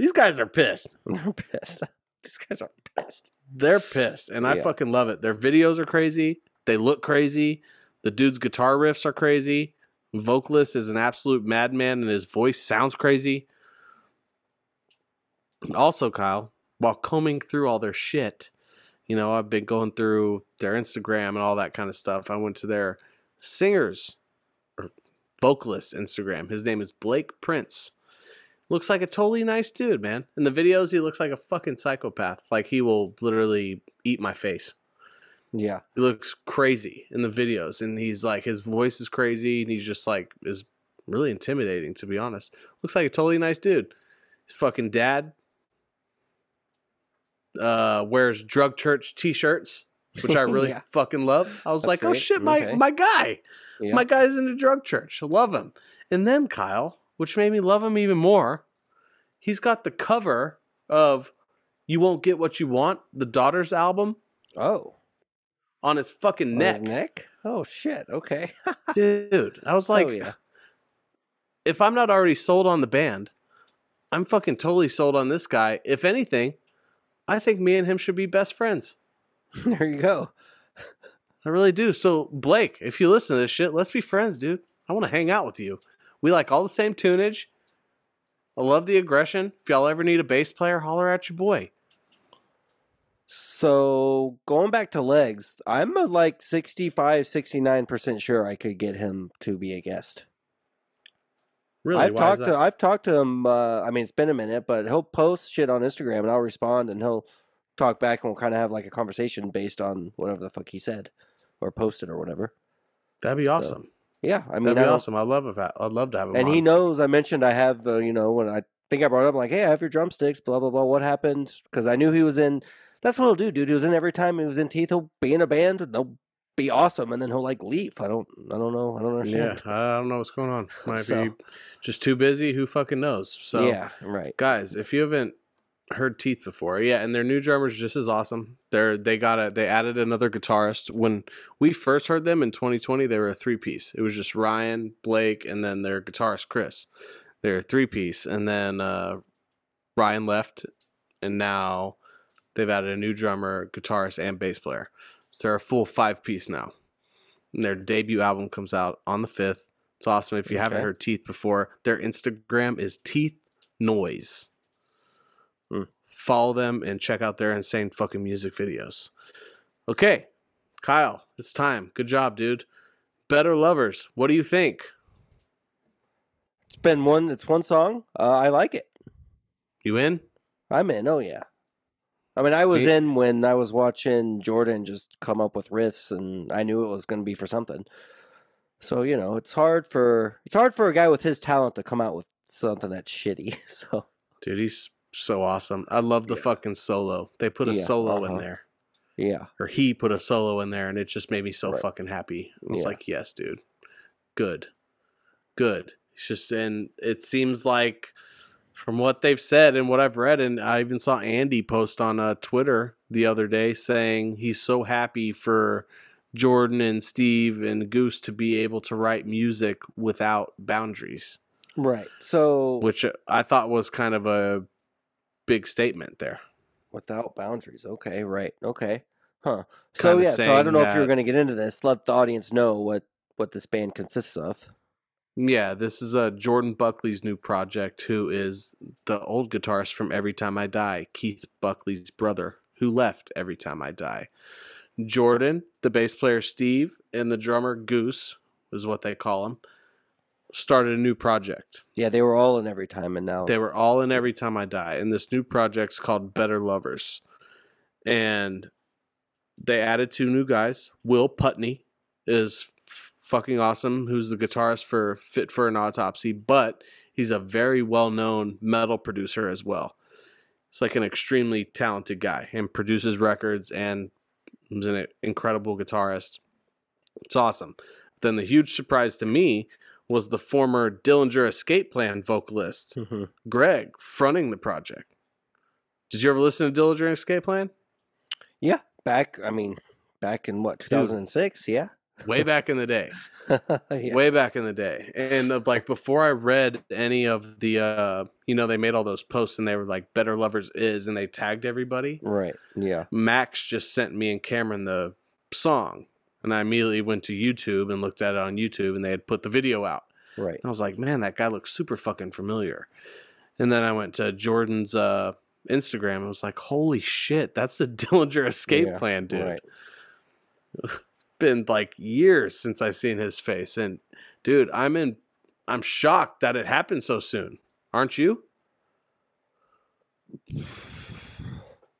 These guys are pissed. <laughs> I'm pissed. <laughs> These guys are pissed. They're pissed, and I Yeah. fucking love it. Their videos are crazy. They look crazy. The dude's guitar riffs are crazy. Vocalist is an absolute madman, and his voice sounds crazy. And also, Kyle, while combing through all their shit, You know, I've been going through their Instagram and all that kind of stuff. I went to their singers or vocalist Instagram. His name is Blake Prince. Looks like a totally nice dude, man. In the videos, he looks like a fucking psychopath. Like he will literally eat my face. Yeah. He looks crazy in the videos, and he's like his voice is crazy, and he's just like is really intimidating to be honest. Looks like a totally nice dude. His fucking dad uh, wears drug church T-shirts, which I really <laughs> Yeah. fucking love. I was That's like, oh shit, my Okay. my guy, Yeah. my guy's in into drug church. I love him. And then Kyle, which made me love him even more, he's got the cover of "You Won't Get What You Want," the Daughters album, oh. on his fucking On his neck. neck? Oh shit. Okay. <laughs> Dude, I was like, oh yeah. if I'm not already sold on the band, I'm fucking totally sold on this guy. If anything, I think me and him should be best friends. <laughs> there you go. I really do. So, Blake, if you listen to this shit, let's be friends, dude. I want to hang out with you. We like all the same tunage. I love the aggression. If y'all ever need a bass player, holler at your boy. So going back to legs, I'm like 65, 69% sure I could get him to be a guest. Really? I've Why talked to I've talked to him. Uh, I mean, it's been a minute, but he'll post shit on Instagram, and I'll respond, and he'll talk back, and we'll kind of have like a conversation based on whatever the fuck he said or posted or whatever. That'd be awesome. Yeah, I mean, That'd I be don't- awesome. I love it. I'd love to have him. and he knows. I mentioned I have, uh, you know, when I think I brought up, like, hey, I have your drumsticks, blah blah blah. What happened? Because I knew he was in. That's what he'll do, dude. He was in every time he was in Teeth. He'll be in a band. and They'll be awesome, and then he'll like leave. I don't. I don't know. I don't understand. Yeah. I don't know what's going on. <laughs> Might So- be just too busy. Who fucking knows? So yeah, right. guys if you haven't heard teeth before yeah and their new drummer's just as awesome. They're they got a they added another guitarist. When we first heard them in 2020 they were a three piece it was just ryan blake and then their guitarist chris. They're a three piece and then uh ryan left and now they've added a new drummer guitarist and bass player. So they're a full five piece now. And their debut album comes out on the 5th it's awesome. If you haven't heard teeth before their instagram is teeth noise. Follow them and check out their insane fucking music videos okay kyle it's time good job dude better lovers what do you think It's been one. It's one song. Uh, I like it. you in I'm in. Oh yeah. I mean, I was Me- in when I was watching Jordan just come up with riffs, and I knew it was going to be for something. So you know, it's hard for it's hard for a guy with his talent to come out with something that's shitty. <laughs> So dude he's so awesome i love the Yeah. fucking solo they put a Yeah, solo in uh-huh. there yeah, or he put a solo in there and it just made me so Right. fucking happy it was Yeah. like yes dude good good it's just and it seems like from what they've said and what i've read and i even saw andy post on uh, twitter the other day saying he's so happy for jordan and steve and goose to be able to write music without boundaries right. So which i thought was kind of a big statement there without boundaries. Okay, right. Okay, huh. So Kinda yeah. So I don't know if you're that- going to get into this. Let the audience know what what this band consists of. Yeah, this is uh, Jordan Buckley's new project, who is the old guitarist from Every Time I Die, Keith Buckley's brother, who left Every Time I Die. Jordan, the bass player Steve, and the drummer Goose, is what they call him, started a new project. Yeah, they were all in every time, and now They were all in Every Time I Die, and this new project's called Better Lovers. And they added two new guys. Will Putney is fucking awesome, who's the guitarist for Fit for an Autopsy, but he's a very well known metal producer as well. He's like an extremely talented guy and produces records and is an incredible guitarist. It's awesome. Then the huge surprise to me was the former Dillinger Escape Plan vocalist, Mhm. Greg, fronting the project. Did you ever listen to Dillinger Escape Plan? yeah, back. I mean, back in what 2006? Yeah. Way back in the day. <laughs> yeah. way back in the day and uh, like before i read any of the uh you know they made all those posts and they were like better lovers is and they tagged everybody Right. Yeah. max just sent me and cameron the song and i immediately went to youtube and looked at it on youtube and they had put the video out Right. and i was like man that guy looks super fucking familiar and then i went to jordan's uh Instagram and was like, "Holy shit, that's the <laughs> Dillinger escape Yeah, plan, dude." Right. <laughs> It's been like years since I've seen his face, and dude, I'm in. I'm shocked that it happened so soon. Aren't you?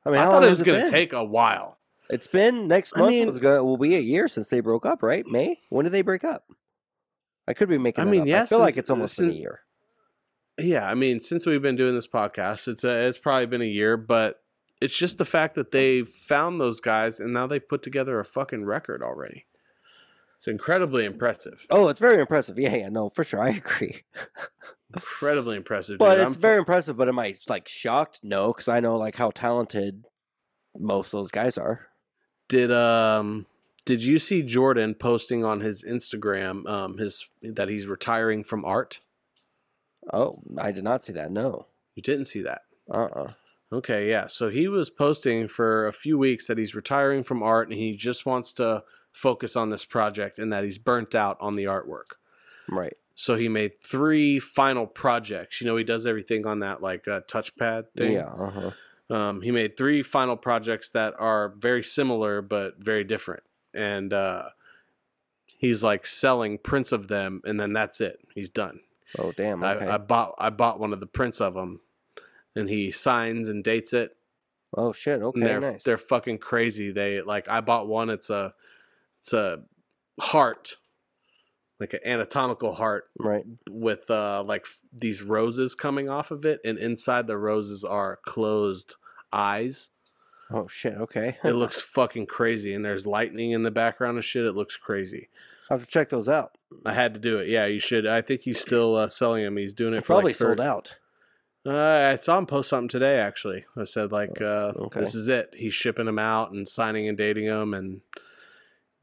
I mean, I thought it was going to take a while. It's been next I month mean- was going will be a year since they broke up, right? May? When did they break up? I could be making. I mean, up. yeah, I feel like it's almost been a year. Yeah, I mean, since we've been doing this podcast, it's a, it's probably been a year, but it's just the fact that they found those guys and now they've put together a fucking record already. It's incredibly impressive. Oh, it's very impressive. Yeah, yeah, no, for sure, I <laughs> agree. Incredibly impressive. But dude. it's I'm very impressive. But am I like shocked? No, because I know like how talented most of those guys are. Did um did you see Jordan posting on his Instagram um his that he's retiring from art? Oh, I did not see that. No. You didn't see that. Uh. uh Okay, yeah. So he was posting for a few weeks that he's retiring from art and he just wants to focus on this project and that he's burnt out on the artwork. Right. So he made three final projects. You know, he does everything on that like uh, touchpad thing. Yeah. Uh huh. Um, he made three final projects that are very similar but very different, and uh, he's like selling prints of them, and then that's it. He's done. Oh damn. Okay. I, I bought I bought one of the prints of them, and he signs and dates it. oh shit. Okay. and they're nice. they're fucking crazy. They like I bought one. It's a it's a heart, like an anatomical heart right. with uh like f- these roses coming off of it, and inside the roses are closed eyes. Oh shit. Okay. <laughs> It looks fucking crazy, and there's lightning in the background and shit. It looks crazy. I have to check those out. I had to do it. Yeah, you should. I think he's still uh, selling them. He's doing it for probably like, sold out. Uh, I saw him post something today. Actually, I said like, uh, okay. "This is it." He's shipping them out and signing and dating them, and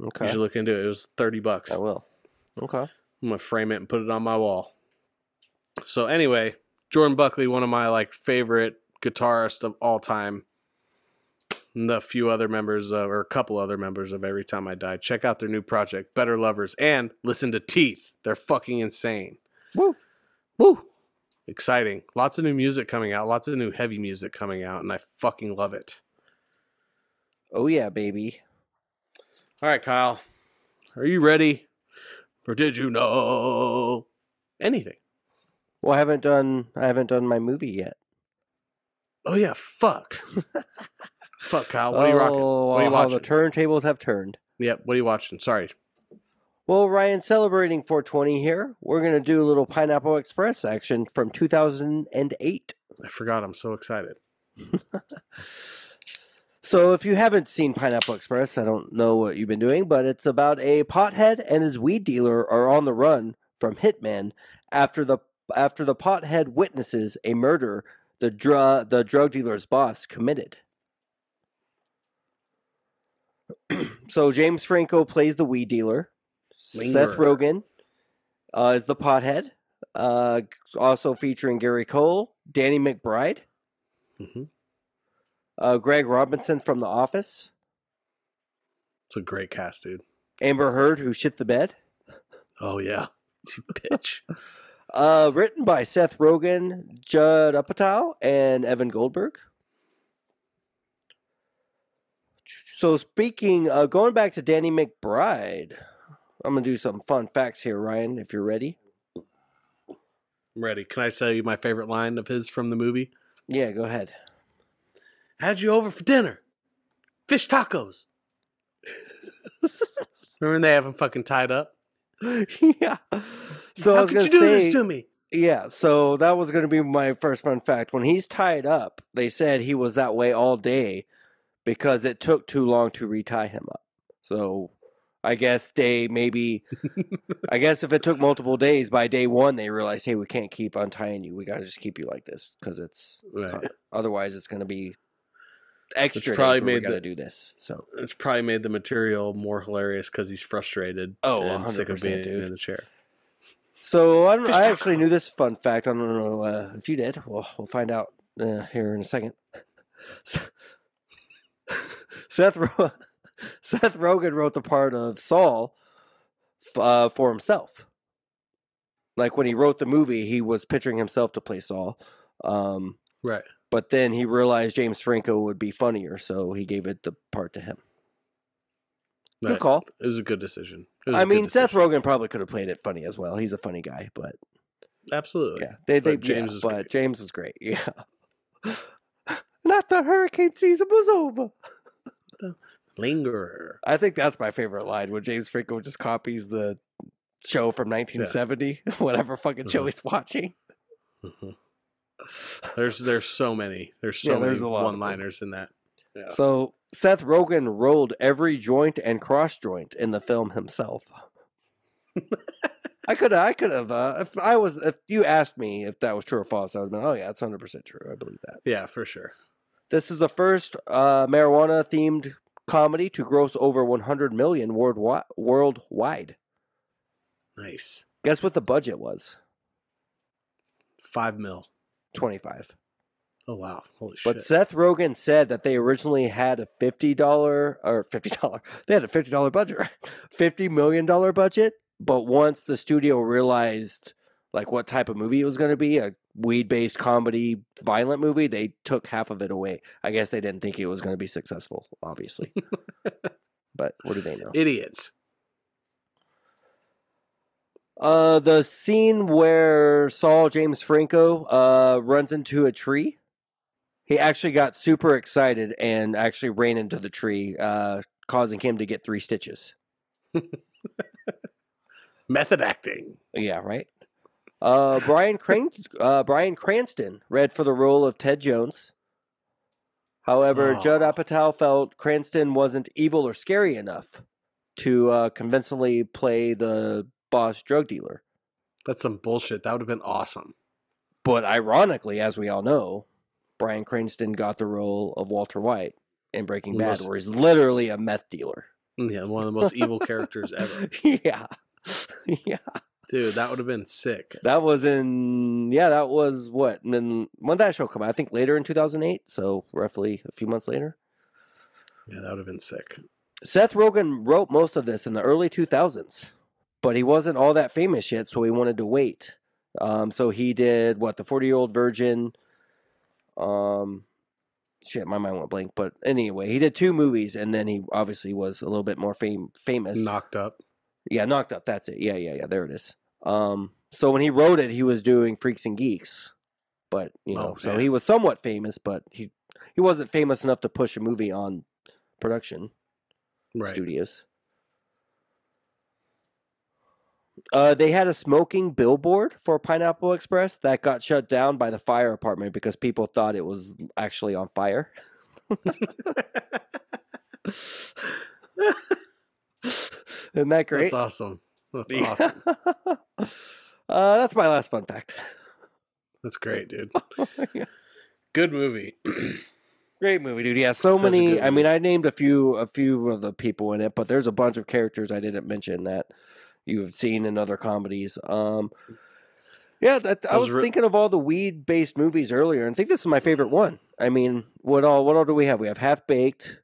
Okay. you should look into it. It was thirty bucks. I will. Okay. I'm gonna frame it and put it on my wall. So anyway, Jordan Buckley, one of my like favorite guitarists of all time. And the few other members of, or a couple other members of Every Time I Die. Check out their new project, Better Lovers, and listen to Teeth. They're fucking insane. Woo. Woo! Exciting. Lots of new music coming out. Lots of new heavy music coming out, and I fucking love it. Oh yeah, baby. All right, Kyle. Are you ready? Or did you know anything? Well, I haven't done. I haven't done my movie yet. Oh yeah, fuck. fuck, Kyle. What are you rocking? Oh, What are you how the watching? turntables have turned. Yep. What are you watching? Sorry. Well, Ryan, celebrating 420 here. We're gonna do a little Pineapple Express action from 2008. I forgot. I'm so excited. <laughs> So, if you haven't seen Pineapple Express, I don't know what you've been doing, but it's about a pothead and his weed dealer are on the run from hitmen after the after the pothead witnesses a murder the drug the drug dealer's boss committed. <clears throat> so James Franco plays the weed dealer. Seth Rogen uh, is the pothead. Uh, also featuring Gary Cole, Danny McBride, hmm uh, Craig Robinson from The Office, It's a great cast, dude. Amber Heard, who shit the bed. Oh yeah, you <laughs> bitch. Uh, written by Seth Rogen, Judd Apatow, and Evan Goldberg. So speaking, uh, going back to Danny McBride, I'm gonna do some fun facts here, Ryan. If you're ready, I'm ready. Can I tell you my favorite line of his from the movie? yeah, go ahead. Had you over for dinner? Fish tacos. <laughs> Remember when they have him fucking tied up? <laughs> yeah. So How could you do say, this to me? Yeah, so that was going to be my first fun fact. When he's tied up, they said he was that way all day because it took too long to retie him up. So I guess they maybe, I guess if it took multiple days, by day one, they realized, hey, we can't keep untying you. We got to just keep you like this because it's, Right. otherwherwise, it's going to be extra. probably days we made to the- do this. So, It's probably made the material more hilarious because he's frustrated Oh, and sick of being dude. in the chair. So I, don't, I actually knew this fun fact. I don't know uh, if you did. Well, we'll find out uh, here in a second. <laughs> Seth Ro- <laughs> Seth Rogen wrote the part of Saul f- uh, for himself. Like when he wrote the movie, he was picturing himself to play Saul. Um, Right. But then he realized James Franco would be funnier, so he gave it the part to him. Good Right. call. It was a good decision. I was I a good mean, Seth. Rogen probably could have played it funny as well. He's a funny guy, but Absolutely. yeah, they, they But James yeah, was but great. James was great. <laughs> Yeah. Not the hurricane season was over. Lingerer. I think that's my favorite line when James Franco just copies the show from 1970, <laughs> whatever fucking show Mhm. he's watching. There's there's so many. There's so Yeah, there's many a lot of them. one-liners in that. Yeah. So Seth Rogen rolled every joint and cross joint in the film himself. I could I could have uh, if I was if you asked me if that was true or false, I would have been oh yeah, it's hundred percent true. I believe that. Yeah, for sure. This is the first uh, marijuana themed comedy to gross over 100 million worldwide. Worldwide. Nice. Guess what the budget was? Five mil. 25. Oh wow. Holy But shit. But Seth Rogen said that they originally had a fifty dollar or fifty dollar. <laughs> They had a fifty dollar budget, <laughs> fifty million dollar budget. But once the studio realized like what type of movie it was going to be, a weed based comedy, violent movie, they took half of it away. I guess they didn't think it was going to be successful, obviously. <laughs> but what do they know? Idiots. Uh, the scene where Saul James Franco uh runs into a tree. He actually got super excited and actually ran into the tree, uh, causing him to get three stitches. <laughs> Method acting. Yeah, right. Uh, Bryan Cran- uh, Bryan Cranston read for the role of Ted Jones. However, Judd Oh. Apatow felt Cranston wasn't evil or scary enough to uh, convincingly play the boss drug dealer. That's some bullshit. That would have been awesome. But ironically, as we all know, Bryan Cranston got the role of Walter White in Breaking Bad, Most- where he's literally a meth dealer. Mm, yeah, one of the most evil characters ever. <laughs> yeah. <laughs> yeah. Dude, that would have been sick. That was in, yeah, that was what? And then when that show come out? I think later in 2008. So roughly a few months later. Yeah, that would have been sick. Seth Rogen wrote most of this in the early 2000s, but he wasn't all that famous yet, so he wanted to wait. Um, so he did what the 40 year old virgin. Um, shit, my mind went blank. But anyway, he did two movies, and then he obviously was a little bit more fame famous. Knocked up. Yeah, knocked up. That's it. Yeah, yeah, yeah. There it is. Um, so when he wrote it, he was doing Freaks and Geeks, but you know, Oh, so he was somewhat famous, but he he wasn't famous enough to push a movie on production Right. studios. Uh, they had a smoking billboard for Pineapple Express that got shut down by the fire department because people thought it was actually on fire. <laughs> Isn't that great? That's awesome. That's Yeah. awesome. <laughs> uh, that's my last fun fact. That's great, dude. <laughs> Yeah. Good movie. <clears throat> Great movie, dude. Yeah, so Such many. I mean. I named a few, a few of the people in it, but there's a bunch of characters I didn't mention that you have seen in other comedies. Um, yeah, that, I was re- thinking of all the weed-based movies earlier, and I think this is my favorite one. I mean, what all? What all do we have? We have Half Baked.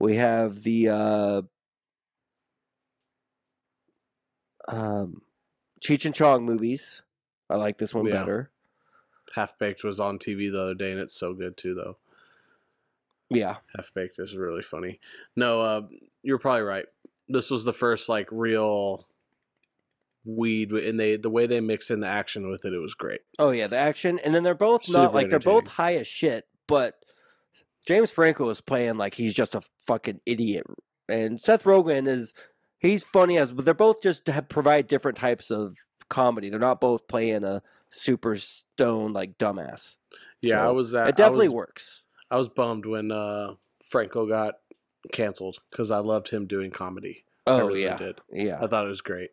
We have the uh, um, Cheech and Chong movies. I like this one Yeah. better. Half Baked was on TV the other day, and it's so good too, though. Yeah, Half Baked is really funny. No, uh, you're probably right. This was the first like real weed, and they the way they mixed in the action with it, it was great. Oh yeah, the action, and then they're both not like they're both high as shit. But James Franco is playing like he's just a fucking idiot, and Seth Rogen is he's funny as, but they're both just have, provide different types of comedy. They're not both playing a super stone like dumbass. Yeah, I was that. it definitely I was, works. I was bummed when uh, Franco got canceled because I loved him doing comedy. I Oh really yeah, did. yeah, I thought it was great.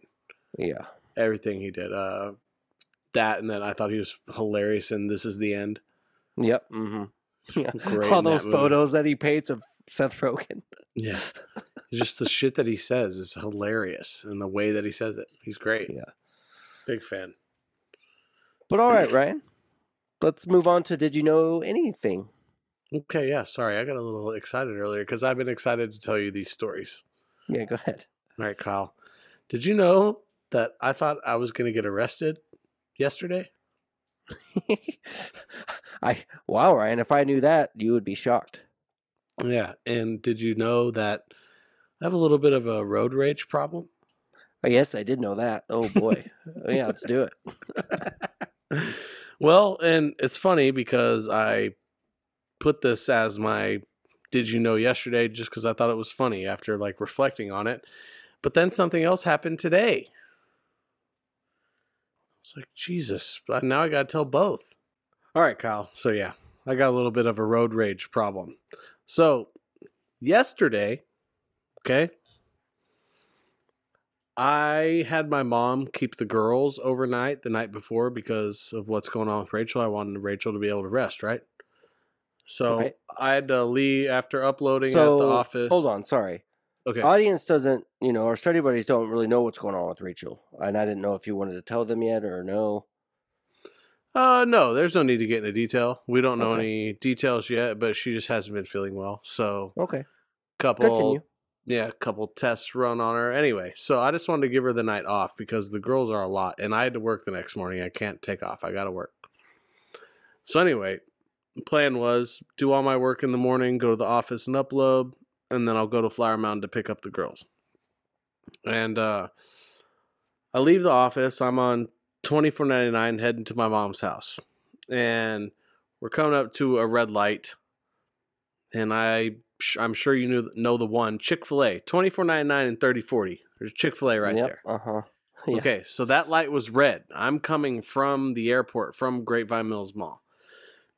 Yeah. Everything he did. Uh, that and then I thought he was hilarious. And this is the end. Yep. Mm-hmm. Yeah. Great All in that those movie. photos that he paints of Seth Rogen. Yeah, <laughs> just the shit that he says is hilarious, and the way that he says it, he's great. Yeah. big fan. But all right, <clears throat> Ryan. Let's move on to Did You Know Anything? Okay, yeah. Sorry, I got a little excited earlier because I've been excited to tell you these stories. Yeah, go ahead. All right, Kyle. Did you know that I thought I was going to get arrested yesterday? <laughs> I wow, Ryan. If I knew that, you would be shocked. Yeah, and did you know that I have a little bit of a road rage problem? Oh, yes, I did know that. Oh boy. Oh, yeah, let's do it. <laughs> well, and it's funny because I put this as my did you know yesterday just because I thought it was funny after like reflecting on it. But then something else happened today. It's like, Jesus, now I got to tell both. All right, Kyle. So, yeah, I got a little bit of a road rage problem. So, yesterday, okay, I had my mom keep the girls overnight the night before because of what's going on with Rachel. I wanted Rachel to be able to rest, right? So Right. I had to leave after uploading So at the office. hold on, sorry. Okay. Audience doesn't, you know, our study buddies don't really know what's going on with Rachel, and I didn't know if you wanted to tell them yet or no. Uh, no, there's no need to get into detail. We don't know Okay. any details yet, but she just hasn't been feeling well. So, Okay, couple, continue. yeah, a couple tests run on her. Anyway, so I just wanted to give her the night off because the girls are a lot, and I had to work the next morning. I can't take off. I got to work. So anyway, plan was do all my work in the morning, go to the office and upload, and then I'll go to Flower Mound to pick up the girls. And uh, I leave the office. I'm on twenty four ninety nine heading to my mom's house, and we're coming up to a red light, and I I'm sure you knew, know the one Chick fil A twenty four ninety nine and thirty forty. There's Chick fil A right there. Uh huh. <laughs> Yeah. Okay, so that light was red. I'm coming from the airport from Grapevine Mills Mall.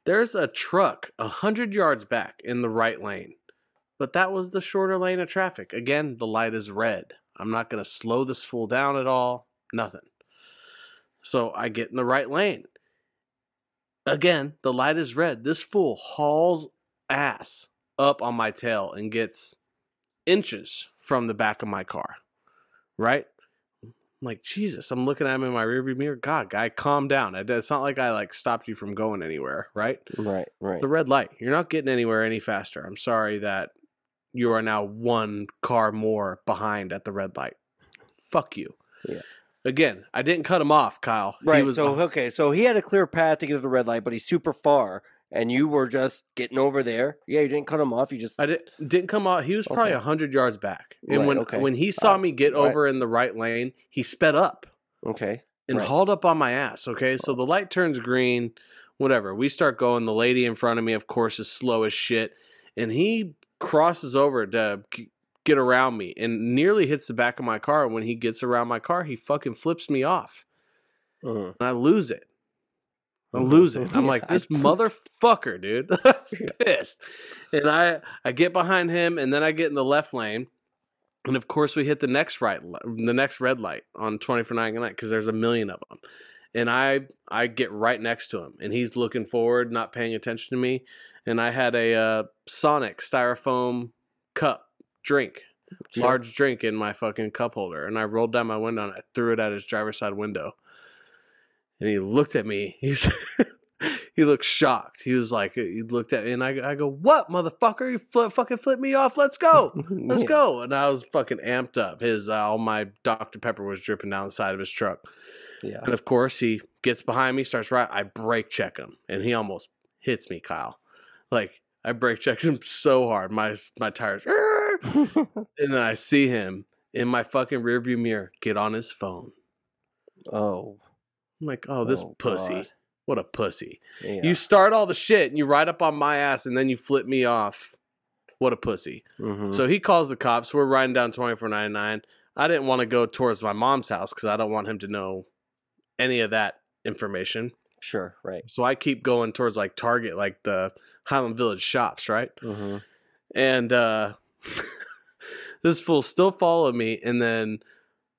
There's a truck a hundred yards back in the right lane, but that was the shorter lane of traffic. Again, the light is red. I'm not going to slow this fool down at all. Nothing. So I get in the right lane. Again, the light is red. This fool hauls ass up on my tail and gets inches from the back of my car. Right? I'm like, Jesus, I'm looking at him in my rearview mirror. God, guy, calm down. It's not like I like stopped you from going anywhere, right? Right. Right. It's a red light. You're not getting anywhere any faster. I'm sorry that you are now one car more behind at the red light. Fuck you. Yeah. Again, I didn't cut him off, Kyle. He Right. was so okay, so he had a clear path to get to the red light, but he's super far, and you were just getting over there. Yeah, you didn't cut him off. You just I didn't didn't come out. He was probably Okay. a hundred yards back, and Right, when okay. when he saw Uh, me get right. over in the right lane, he sped up. okay. and Right. hauled up on my ass. Okay, so the light turns green, whatever. We start going. The lady in front of me, of course, is slow as shit, and he crosses over to get around me and nearly hits the back of my car. And when he gets around my car, he fucking flips me off, Mhm. and I lose it. I Mhm. lose it. <laughs> I'm like, this motherfucker, dude. <laughs> That's pissed. And I I get behind him, and then I get in the left lane. And of course, we hit the next right, the next red light on 20 for 99 because there's a million of them. And I I get right next to him, and he's looking forward, not paying attention to me. And I had a uh, Sonic styrofoam cup drink, Sure. large drink in my fucking cup holder, and I rolled down my window and I threw it at his driver's side window. And he looked at me. <laughs> He's he looked shocked. He was like, he looked at me, and I, I go, "What, motherfucker? You flip, fucking flip me off? Let's go." <laughs> Let's Yeah. go. And I was fucking amped up. His uh, all my Dr. Pepper was dripping down the side of his truck. Yeah. And of course, he gets behind me, starts right. I brake check him, and he almost hits me, Kyle. Like I brake checked him so hard, my my tires. <laughs> and then I see him in my fucking rearview mirror get on his phone. oh. I'm like, oh, this oh, pussy. God. What a pussy. Yeah. You start all the shit and you ride up on my ass and then you flip me off. What a pussy. Mhm. So he calls the cops. We're riding down 2499. I didn't want to go towards my mom's house because I don't want him to know any of that information. sure. Right. So I keep going towards like Target, like the Highland Village shops, right? hmm And uh <laughs> this fool still followed me, and then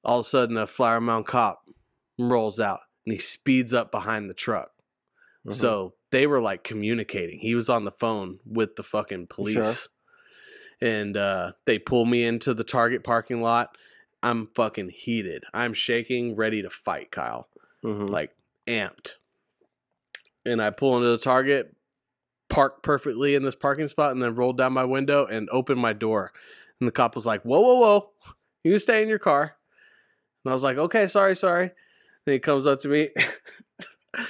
all of a sudden a Flower Mound cop rolls out and he speeds up behind the truck. Mm-hmm. So they were like communicating. He was on the phone with the fucking police. And uh, they pull me into the Target parking lot. I'm fucking heated. I'm shaking, ready to fight, Kyle. hmm Like amped. And I pull into the Target, park perfectly in this parking spot, and then roll down my window and open my door. And the cop was like, Whoa, whoa, whoa. You can stay in your car. And I was like, Okay, sorry, sorry. Then he comes up to me <laughs> and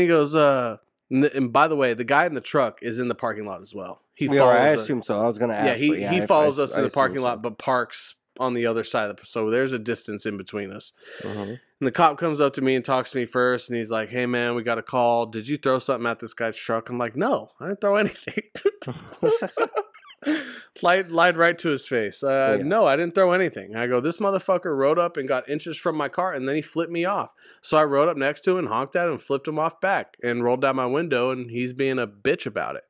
he goes, uh, And, th- and by the way, the guy in the truck is in the parking lot as well. He Yeah, follows. I assume so. I was gonna ask. yeah, he but he I- follows I- us I in the parking so. lot, but parks on the other side of the. So there's a distance in between us. Mhm. And the cop comes up to me and talks to me first, and he's like, "Hey man, we got a call. Did you throw something at this guy's truck?" I'm like, "No, I didn't throw anything." <laughs> lied, lied right to his face. Uh, Yeah. No, I didn't throw anything. I go, this motherfucker rode up and got inches from my car, and then he flipped me off. So I rode up next to him and honked at him and flipped him off back and rolled down my window, and he's being a bitch about it.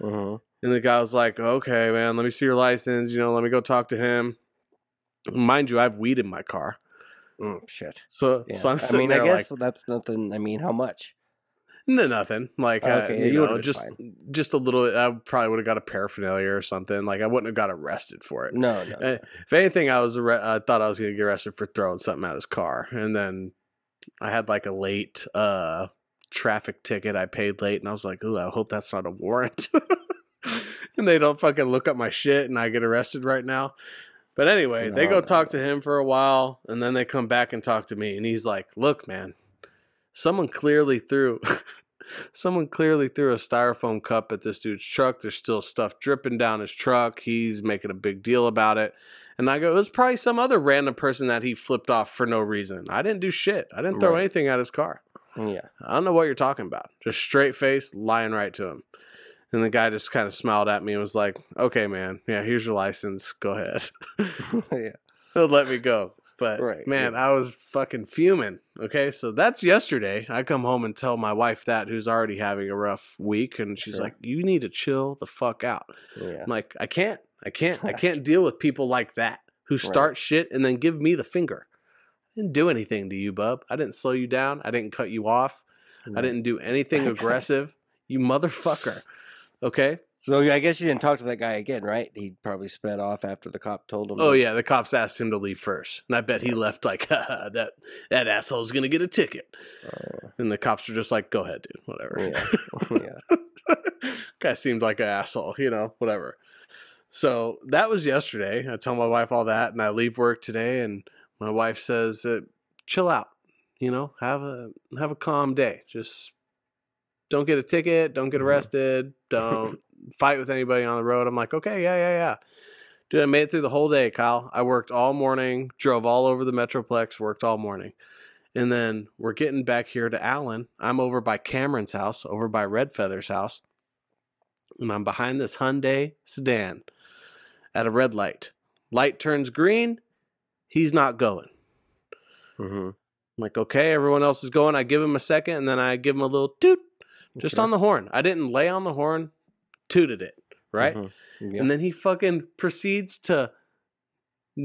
Mhm. And the guy was like, okay, man, let me see your license. You know, let me go talk to him. Mind you, I have weed in my car. Mm, shit. So, Yeah. so I'm I mean, I guess like, that's nothing. I mean, how much? no, nothing. Like, uh, Okay, you you know, just just a little. I probably would have got a paraphernalia or something. Like, I wouldn't have got arrested for it. No, no. Uh, if anything, I was arre- I thought I was gonna get arrested for throwing something at his car, and then I had like a late uh traffic ticket I paid late, and I was like, "Ooh, I hope that's not a warrant." <laughs> and they don't fucking look up my shit, and I get arrested right now. But anyway, they go no, talk to him for a while, and then they come back and talk to me, and he's like, "Look, man, someone clearly threw." <laughs> Someone clearly threw a styrofoam cup at this dude's truck. There's still stuff dripping down his truck. He's making a big deal about it. And I go, it was probably some other random person that he flipped off for no reason. I didn't do shit. I didn't throw Right. anything at his car. yeah. I don't know what you're talking about. Just straight face, lying right to him. And the guy just kind of smiled at me and was like, okay, man. Yeah, here's your license. Go ahead. <laughs> <laughs> yeah. He'll let me go. But Right, man, yeah. I was fucking fuming. Okay, so that's yesterday. I come home and tell my wife that, who's already having a rough week, and she's Sure. like, "You need to chill the fuck out." Yeah. I'm like, "I can't, I can't, I <laughs> can't deal with people like that who start shit and then give me the finger." I didn't do anything to you, bub. I didn't slow you down. I didn't cut you off. I didn't do anything aggressive. You motherfucker. Okay. So I guess you didn't talk to that guy again, right? He probably sped off after the cop told him. Oh yeah, the cops asked him to leave first, and I bet he left like <laughs> that. That asshole's gonna get a ticket. Uh, And the cops are just like, "Go ahead, dude. Whatever." yeah. <laughs> <laughs> yeah. Guy seemed like an asshole, you know. Whatever. So that was yesterday. I tell my wife all that, and I leave work today, and my wife says, uh, "Chill out. You know, have a have a calm day. Just don't get a ticket. Don't get Mhm. arrested. Don't <laughs> fight with anybody on the road." I'm like, "Okay, yeah, yeah, yeah." Dude, I made it through the whole day, Kyle. I worked all morning, drove all over the Metroplex, worked all morning. And then we're getting back here to Allen. I'm over by Cameron's house, over by Red Feather's house. And I'm behind this Hyundai sedan at a red light. Light turns green. He's not going. Mhm. I'm like, okay, everyone else is going. I give him a second and then I give him a little toot just on the horn. I didn't lay on the horn, tooted it, right? Mhm. Yeah. And then he fucking proceeds to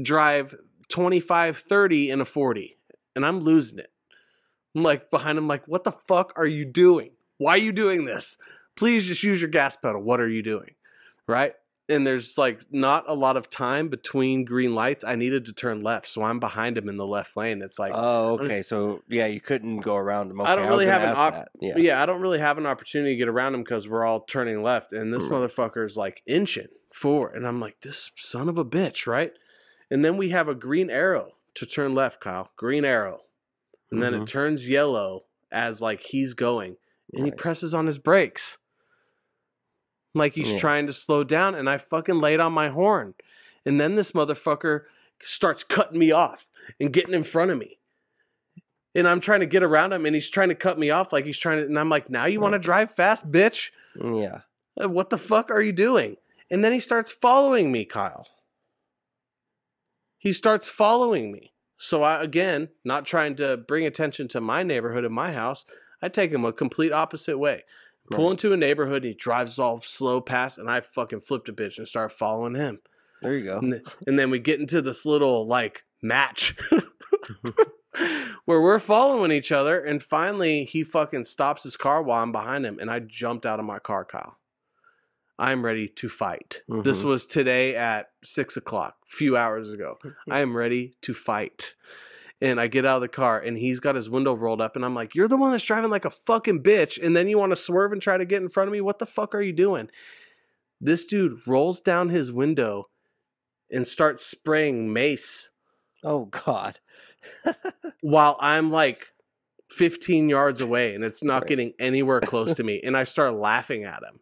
drive 25, 30 in a 40. And I'm losing it. I'm like behind him, like, what the fuck are you doing? Why are you doing this? Please just use your gas pedal. What are you doing? Right? And there's like not a lot of time between green lights. I needed to turn left. So I'm behind him in the left lane. It's like, oh, okay. So yeah, you couldn't go around him. Okay, I don't really gonna have an op- Yeah. yeah. I don't really have an opportunity to get around him because we're all turning left, and this Mm. motherfucker's like inching forward, and I'm like, this son of a bitch, right? And then we have a green arrow to turn left, Kyle. Green arrow, and then it Mhm. turns yellow as like he's going, and he presses on his brakes, like he's Yeah. trying to slow down, and I fucking laid on my horn, and then this motherfucker starts cutting me off and getting in front of me and I'm trying to get around him, and he's trying to cut me off like he's trying to. And I'm like, now you want to mm. drive fast, bitch? Mm, yeah. Uh, What the fuck are you doing? And then he starts following me, Kyle. He starts following me. So I again, not trying to bring attention to my neighborhood and my house, I take him a complete opposite way. Pull Right. into a neighborhood, and he drives all slow past, and I fucking flipped a bitch and start following him. There you go. And, th- and then we get into this little like match <laughs> where we're following each other. And finally, he fucking stops his car while I'm behind him. And I jumped out of my car, Kyle. I'm ready to fight. This Mhm. was today at six o'clock, a few hours ago. <laughs> I am ready to fight. And I get out of the car and he's got his window rolled up. And I'm like, You're the one that's driving like a fucking bitch. And then you want to swerve and try to get in front of me? What the fuck are you doing? This dude rolls down his window and starts spraying mace Oh God. <laughs> while I'm like 15 yards away and it's not Right. getting anywhere close <laughs> to me. And I start laughing at him.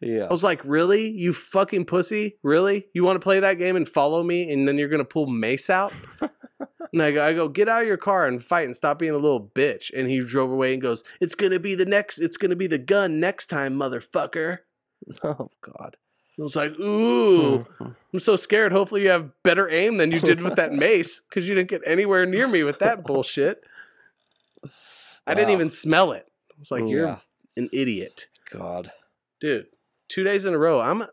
Yeah. I was like, really? You fucking pussy? Really? You want to play that game and follow me and then you're going to pull mace out? <laughs> and I go, I go, get out of your car and fight and stop being a little bitch. And he drove away and goes, it's going to be the next, it's going to be the gun next time, motherfucker. <laughs> Oh God. I was like, ooh. <laughs> I'm so scared. Hopefully you have better aim than you did with that <laughs> mace because you didn't get anywhere near me with that bullshit. I didn't even smell it. I was like, you're Yeah. an idiot. God. Dude, two days in a row, I'm, I'm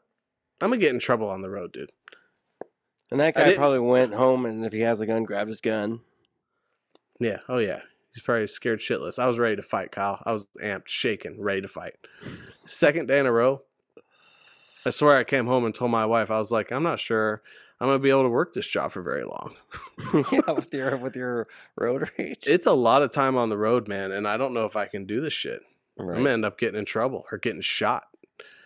going to get in trouble on the road, dude. And that guy probably went home, and if he has a gun, grabbed his gun. Yeah. Oh, yeah. He's probably scared shitless. I was ready to fight, Kyle. I was amped, shaking, ready to fight. Second day in a row, I swear I came home and told my wife, I was like, I'm not sure I'm going to be able to work this job for very long. <laughs> <laughs> yeah, with your with your road rage. It's a lot of time on the road, man, and I don't know if I can do this shit. Right. I'm going to end up getting in trouble or getting shot.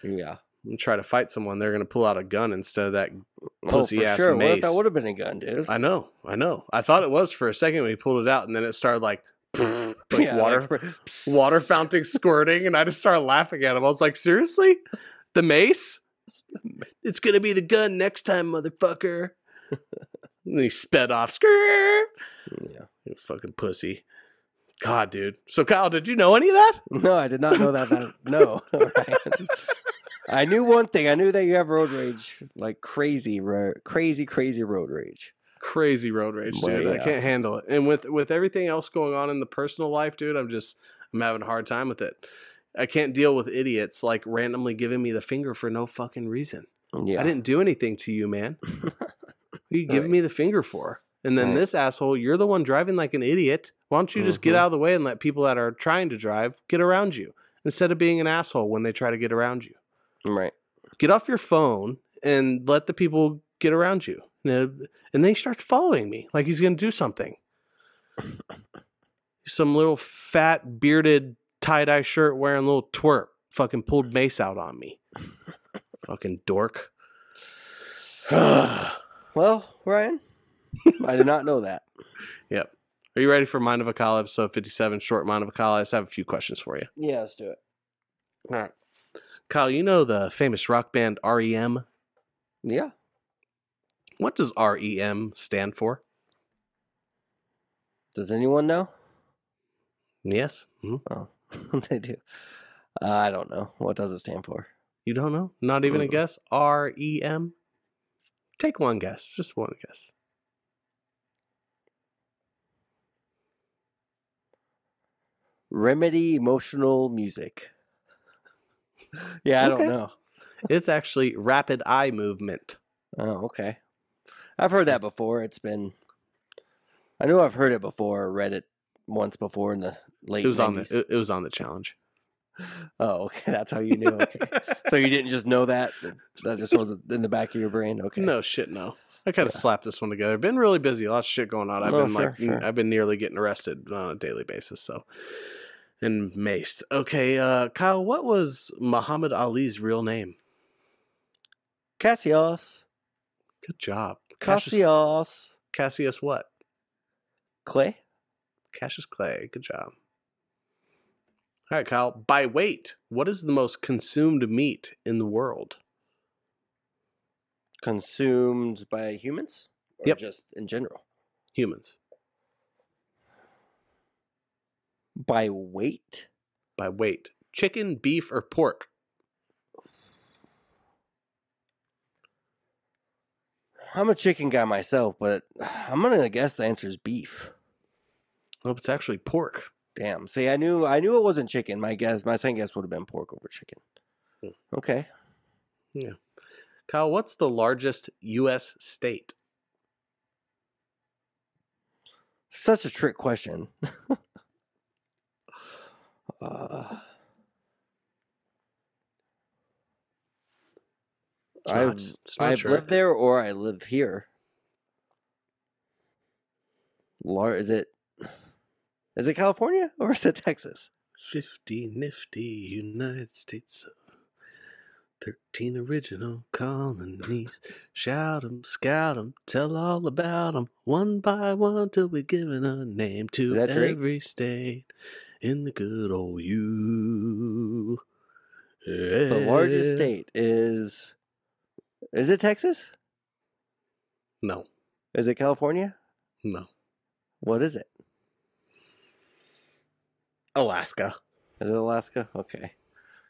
yeah. I'm try to fight someone. They're going to pull out a gun instead of that. Oh, Pussy for ass sure. What if that would have been a gun, dude? I know. I know. I thought it was for a second when he pulled it out, and then it started like, <laughs> like <laughs> Yeah, water. <laughs> water fountain squirting, and I just started laughing at him. I was like, seriously? The mace? It's gonna be the gun next time, motherfucker. and he sped off. Skirt. Yeah. You fucking pussy. God, dude. So, Kyle, did you know any of that? No, I did not know that. that no. I knew one thing. I knew that you have road rage, like crazy, ro- crazy, crazy road rage. Crazy road rage, Well, dude. I can't handle it. And with with everything else going on in the personal life, dude, I'm just I'm having a hard time with it. I can't deal with idiots like randomly giving me the finger for no fucking reason. Yeah. I didn't do anything to you, man. <laughs> What are you giving Right. me the finger for? And then Right. this asshole, you're the one driving like an idiot. Why don't you just get Mhm. out of the way and let people that are trying to drive get around you instead of being an asshole when they try to get around you? Right. Get off your phone and let the people get around you. And then he starts following me like he's going to do something. <laughs> Some little fat, bearded, tie dye shirt wearing little twerp fucking pulled mace out on me. fucking dork. <sighs> Well, Ryan, I did not know that. <laughs> Yep. Are you ready for Mind of a Kyle episode 57, short Mind of a Kyle? I just have a few questions for you. Yeah, let's do it. All right. Kyle, you know the famous rock band REM? Yeah. What does REM stand for? Does anyone know? Yes? Mhm. Oh, <laughs> they do. Uh, I don't know. What does it stand for? You don't know? Not even a Mm-mm. guess? REM? Take one guess. Just one guess. Remedy emotional music. <laughs> Yeah, I Okay. don't know. It's actually rapid eye movement. Oh, okay. I've heard that before. It's been. I know I've heard it before. or Read it once before in the late. It was on 90s. the it, was on the challenge. Oh, okay. <laughs> That's how you knew. Okay. so you didn't just know that. That just was in the back of your brain. Okay. No shit, no. I kind of Yeah. slapped this one together. Been really busy, a lot of shit going on. I've Oh, been like, sure, sure. I've been nearly getting arrested on a daily basis. So, and maced. Okay, uh, Kyle, what was Muhammad Ali's real name? Cassius. Good job, Cassius. Cassius. Cassius what? Clay. Cassius Clay. Good job. All right, Kyle. By weight, what is the most consumed meat in the world? Consumed by humans. Or Yep. Just in general. Humans. By weight. By weight, chicken, beef, or pork? I'm a chicken guy myself, but I'm gonna guess the answer is beef. Oh, it's actually pork. Damn. See, I knew I knew it wasn't chicken. My guess, my second guess would have been pork over chicken. Hmm. Okay. Yeah. Kyle, what's the largest U.S. state? Such a trick question. <laughs> uh, I've- not, not I've sure. lived there or I live here. Lar- is it is it California <laughs> or is it Texas? 50 nifty United States. of- Thirteen original colonies. Shout 'em, scout 'em, tell all about 'em. One by one till we're giving a name to every state in the good old U. The largest state is. Is it Texas? No, Is it California? no. What is it? Alaska. Is it Alaska? Okay.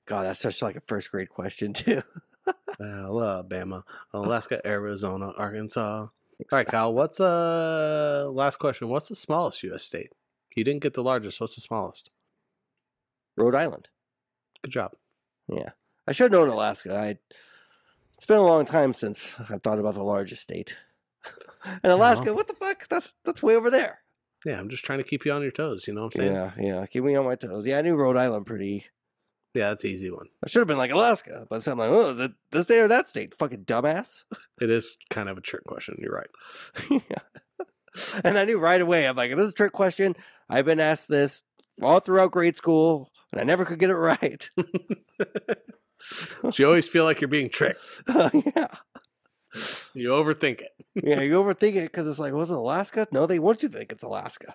God, that's such like a first grade question <laughs> too. Alabama, Alaska, Arizona, Arkansas. All right, Kyle. What's uh last question? What's the smallest U.S. state? You didn't get the largest. What's the smallest? Rhode Island. Good job. Yeah, I should have known Alaska. I. It's been a long time since I've thought about the largest state. <laughs> and Alaska, what the fuck? That's that's way over there. Yeah, I'm just trying to keep you on your toes. You know what I'm saying? Yeah, yeah. Keep me on my toes. Yeah, I knew Rhode Island pretty. Yeah, that's an easy one. I should have been like Alaska, but I'm like, oh, is it this state or that state? Fucking dumbass. <laughs> It is kind of a trick question. You're right. <laughs> yeah. And I knew right away. I'm like, this is a trick question. I've been asked this all throughout grade school, and I never could get it right. So you always feel like you're being tricked. <laughs> Oh, yeah. You overthink it. Yeah, you overthink it because it's like, was it Alaska? No, they want you to think it's Alaska.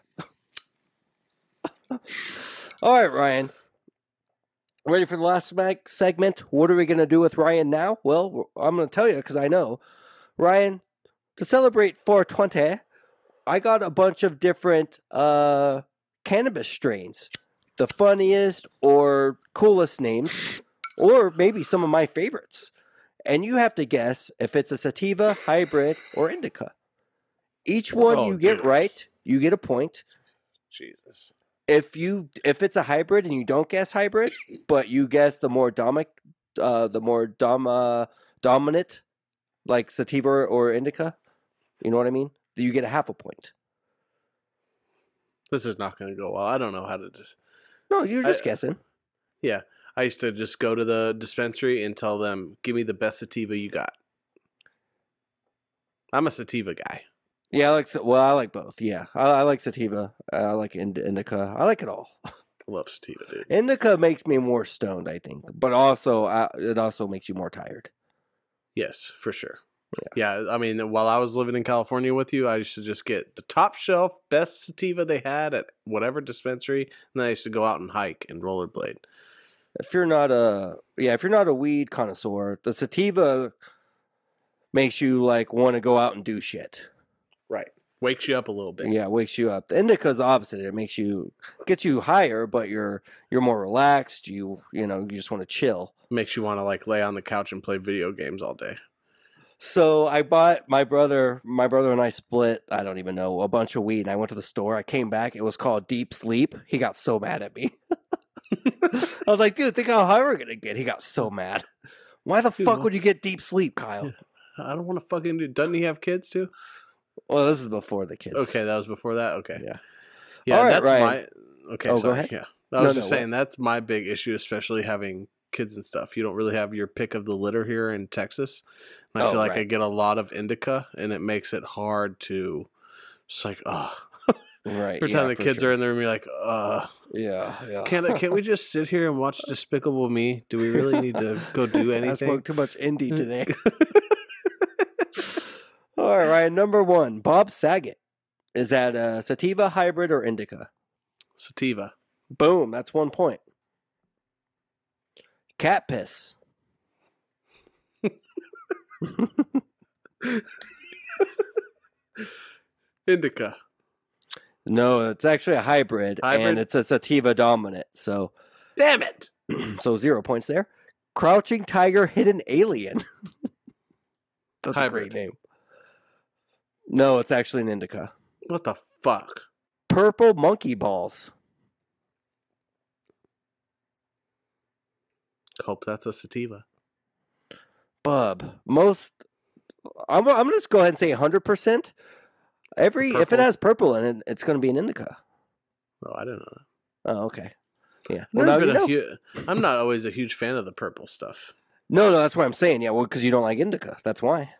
<laughs> All right, Ryan. Ready for the last segment? What are we going to do with Ryan now? Well, I'm going to tell you because I know. Ryan, to celebrate 420, I got a bunch of different uh, cannabis strains. The funniest or coolest names, or maybe some of my favorites. And you have to guess if it's a sativa, hybrid, or indica. Each one Oh, you get dude. right, you get a point. Jesus. If you if it's a hybrid and you don't guess hybrid, but you guess the more domic, uh, the more dom uh, dominant, like sativa or indica, you know what I mean? You get a half a point. This is not going to go well. I don't know how to just. No, you're I- just guessing. Yeah. I used to just go to the dispensary and tell them, "Give me the best sativa you got." I'm a sativa guy. Yeah, I like well, I like both. Yeah, I, I like sativa. I like ind- indica. I like it all. I love sativa, dude. Indica makes me more stoned, I think, but also uh, it also makes you more tired. Yes, for sure. Yeah. I mean, while I was living in California with you, I used to just get the top shelf best sativa they had at whatever dispensary, and then I used to go out and hike and rollerblade. If you're not a yeah, if you're not a weed connoisseur, the sativa makes you like want to go out and do shit. Right. Wakes you up a little bit. Yeah, wakes you up. The indica's the opposite. It makes you gets you higher, but you're you're more relaxed. You you know you just want to chill. Makes you want to like lay on the couch and play video games all day. So I bought my brother, my brother and I split, I don't even know, a bunch of weed. And I went to the store. I came back. It was called Deep Sleep. He got so mad at me. <laughs> I was like, dude, think how high we're going to get. He got so mad. Why the Dude, fuck what- would you get deep sleep, Kyle? I don't want to fucking do. Doesn't he have kids too? Well, this is before the kids. Okay, that was before that. Okay. Yeah. Yeah, right, that's Ryan. my. Okay, Oh, go ahead. Yeah, I No, was no, just what- saying that's my big issue, especially having kids and stuff. You don't really have your pick of the litter here in Texas. And I Oh, feel like I get a lot of indica, and it makes it hard to. It's like, oh, Right. <laughs> every time yeah, the kids sure. are in the room, you're like, uh, Yeah, yeah. can't I- can't we <laughs> just sit here and watch Despicable Me? Do we really need to go do <laughs> anything? I spoke too much indie today. All right, Number one, Bob Saget. Is that a sativa, hybrid, or indica? Sativa. Boom. That's one point. Cat piss. <laughs> Indica. No, it's actually a hybrid, Hybrid? and it's a sativa dominant. So, Damn it! <clears throat> so zero points there. Crouching tiger, hidden alien. <laughs> That's a great name. No, it's actually an indica. What the fuck? Purple monkey balls. Hope that's a sativa. Bub. Most. I'm, I'm gonna just go ahead and say 100. percent Every if it has purple in it, it's gonna be an indica. Oh, I didn't know. Oh, okay. Yeah. Well, Well, now you know. hu- I'm not always a huge fan of the purple stuff. No, no, that's what I'm saying. Yeah, well, because you don't like indica. That's why.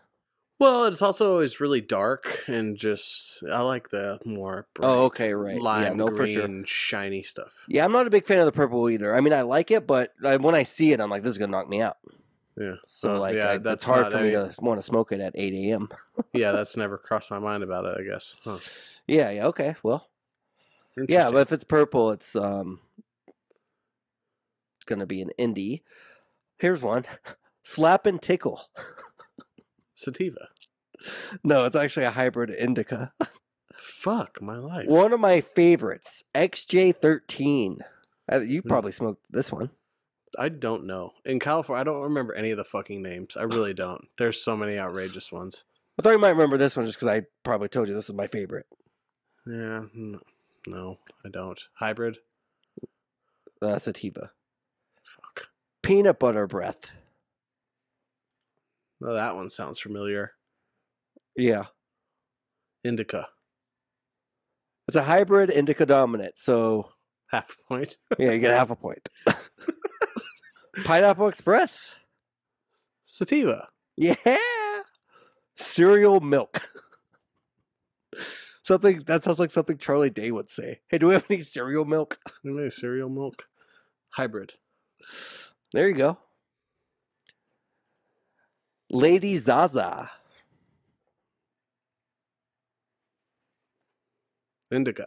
Well, it's also always really dark and just I like the more bright, Oh, okay, right. lime yeah, no, green, sure. shiny stuff. Yeah, I'm not a big fan of the purple either. I mean, I like it, but uh, when I see it, I'm like, this is gonna knock me out. Yeah. So Oh, like, yeah, I, that's it's hard for me to want to smoke it at 8 a.m. Yeah, <laughs> that's never crossed my mind about it. I guess. Huh. Yeah, yeah, okay. Well, yeah, but if it's purple, it's um gonna be an indie. Here's one. <laughs> Slap and tickle. <laughs> sativa. No, it's actually a hybrid indica. Fuck my life. One of my favorites, XJ13. Uh, You Hmm. probably smoked this one. I don't know. In California, I don't remember any of the fucking names. I really don't. There's so many outrageous ones. I thought you might remember this one just because I probably told you this is my favorite. Yeah. No, no I don't. Hybrid. Uh, sativa. Fuck. Peanut butter breath. That one sounds familiar. Yeah. Indica. It's a hybrid indica dominant, so Half a point. <laughs> yeah, you get half a point. <laughs> Pineapple Express. Sativa. Yeah. Cereal milk. something that sounds like something Charlie Day would say. Hey, do we have any cereal milk? Maybe cereal milk. Hybrid. There you go. Lady Zaza. Indica.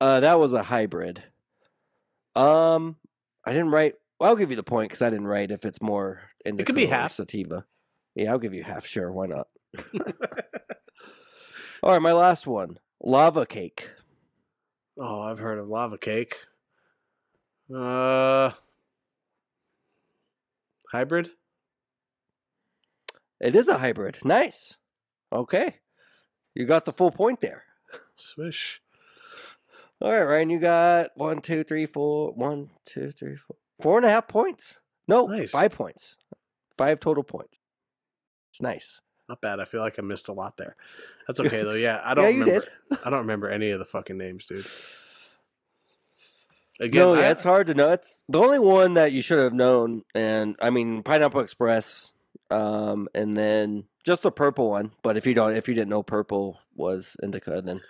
Uh, that was a hybrid. Um, I didn't write. Well, I'll give you the point because I didn't write if it's more indica It could be half. sativa. Yeah, I'll give you half. Sure, why not? <laughs> All right, my last one. Lava cake. oh, I've heard of lava cake. Uh, hybrid. It is a hybrid. Nice. Okay, you got the full point there. <laughs> Swish. All right, Ryan, you got one, two, three, four, one, two, three, four, four and a half points. No, Nice. five points. Five total points. It's nice. Not bad. I feel like I missed a lot there. That's <laughs> okay though. Yeah, I don't Yeah, you remember. did. I don't remember any of the fucking names, dude. Again, no, I- yeah, it's hard to know. It's the only one that you should have known, and I mean Pineapple Express, um, and then just the purple one. But if you don't, if you didn't know purple was indica, then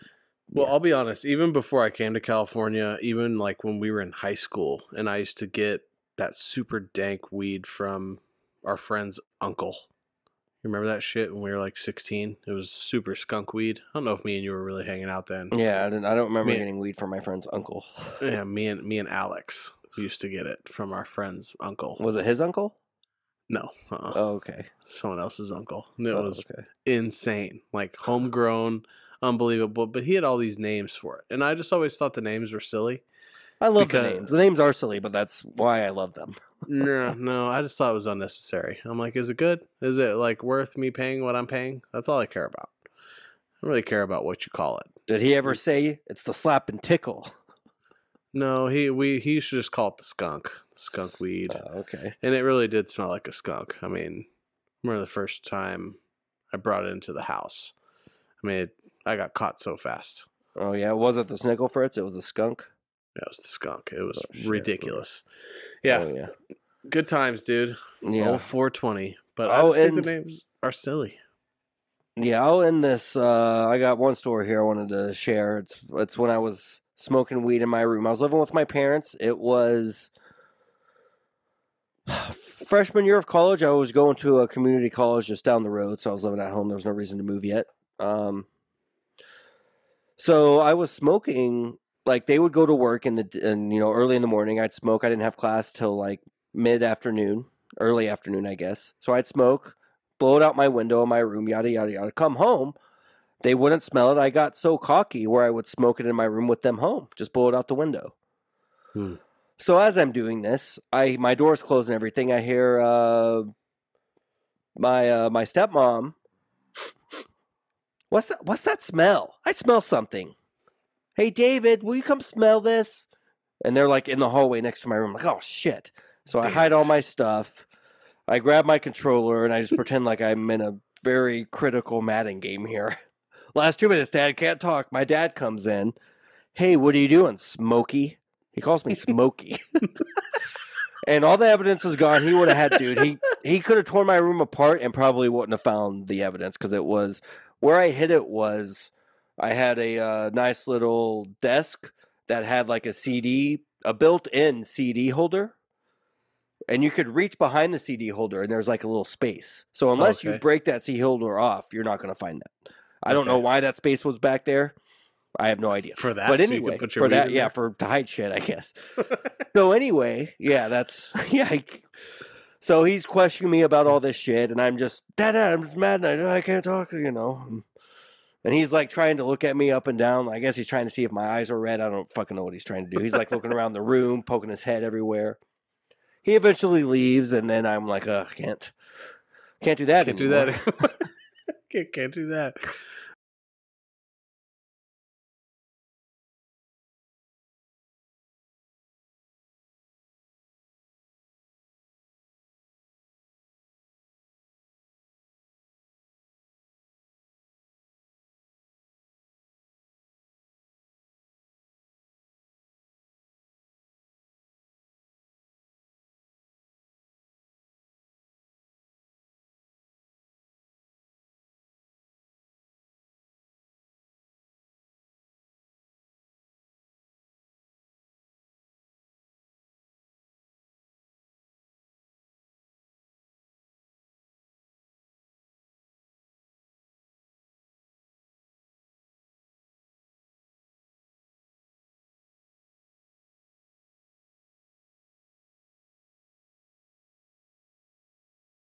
Well, yeah. I'll be honest. Even before I came to California, even like when we were in high school, and I used to get that super dank weed from our friend's uncle. You remember that shit when we were like sixteen? It was super skunk weed. I don't know if me and you were really hanging out then. yeah, I, didn't, I don't remember Me- getting weed from my friend's uncle. Yeah, me and me and Alex used to get it from our friend's uncle. Was it his uncle? No, uh-uh. Oh, okay. someone else's uncle. And it Oh, was okay. insane, like homegrown, unbelievable. But he had all these names for it, and I just always thought the names were silly. I love because- the names. The names are silly, but that's why I love them. no, <laughs> no, I just thought it was unnecessary. I'm like, is it good? Is it like worth me paying what I'm paying? That's all I care about. I don't really care about what you call it. Did he ever say it's the slap and tickle? No, he we he used to just call it the skunk, skunk weed, Oh, okay. and it really did smell like a skunk. I mean, I remember the first time I brought it into the house. I mean, it, I got caught so fast. Oh yeah, was it the Snickle Fritz? It was a skunk. It was the skunk. It was Oh, ridiculous. Yeah, Oh, yeah. good times, dude. Yeah. Oh, 420. But I Oh, just think the names are silly. Yeah, I'll end this. Uh, I got one story here I wanted to share. It's it's when I was smoking weed in my room. I was living with my parents. It was freshman year of college. I was going to a community college just down the road, so I was living at home. There was no reason to move yet. Um, so I was smoking. Like they would go to work in the and you know early in the morning. I'd smoke. I didn't have class till like mid afternoon, early afternoon, I guess. So I'd smoke blow it out my window in my room, yada yada yada. Come home, they wouldn't smell it. I got so cocky where I would smoke it in my room with them home, just blow it out the window. Hmm. So as I'm doing this, I my door's closed and everything. I hear uh, my uh, my stepmom. What's that? What's that smell? I smell something. Hey David, will you come smell this? And they're like in the hallway next to my room. like, oh shit! So I Damn hide all my stuff. I grab my controller and I just pretend like I'm in a very critical Madden game here. <laughs> Last two minutes, Dad can't talk. My dad comes in. Hey, what are you doing, Smokey? He calls me <laughs> Smokey. and all the evidence is gone. He would have had, dude. He he could have torn my room apart and probably wouldn't have found the evidence because it was where I hid it was. I had a uh, nice little desk that had like a CD, a built-in CD holder and you could reach behind the CD holder, and there's like a little space. So unless you break that CD holder off, you're not going to find that. I don't know why that space was back there. I have no idea. For that, but so anyway, your for that, yeah, for to hide shit, I guess. <laughs> so anyway, yeah, that's <laughs> yeah. I- so he's questioning me about all this shit, and I'm just, Dad, Dad, I'm just mad, and I, I can't talk, you know. And- he's like trying to look at me up and down. I guess he's trying to see if my eyes are red. I don't fucking know what he's trying to do. He's like looking around the room, poking his head everywhere. He eventually leaves, and then I'm like, uh, can't, can't do that. can't do that. <laughs> can't, can't do that.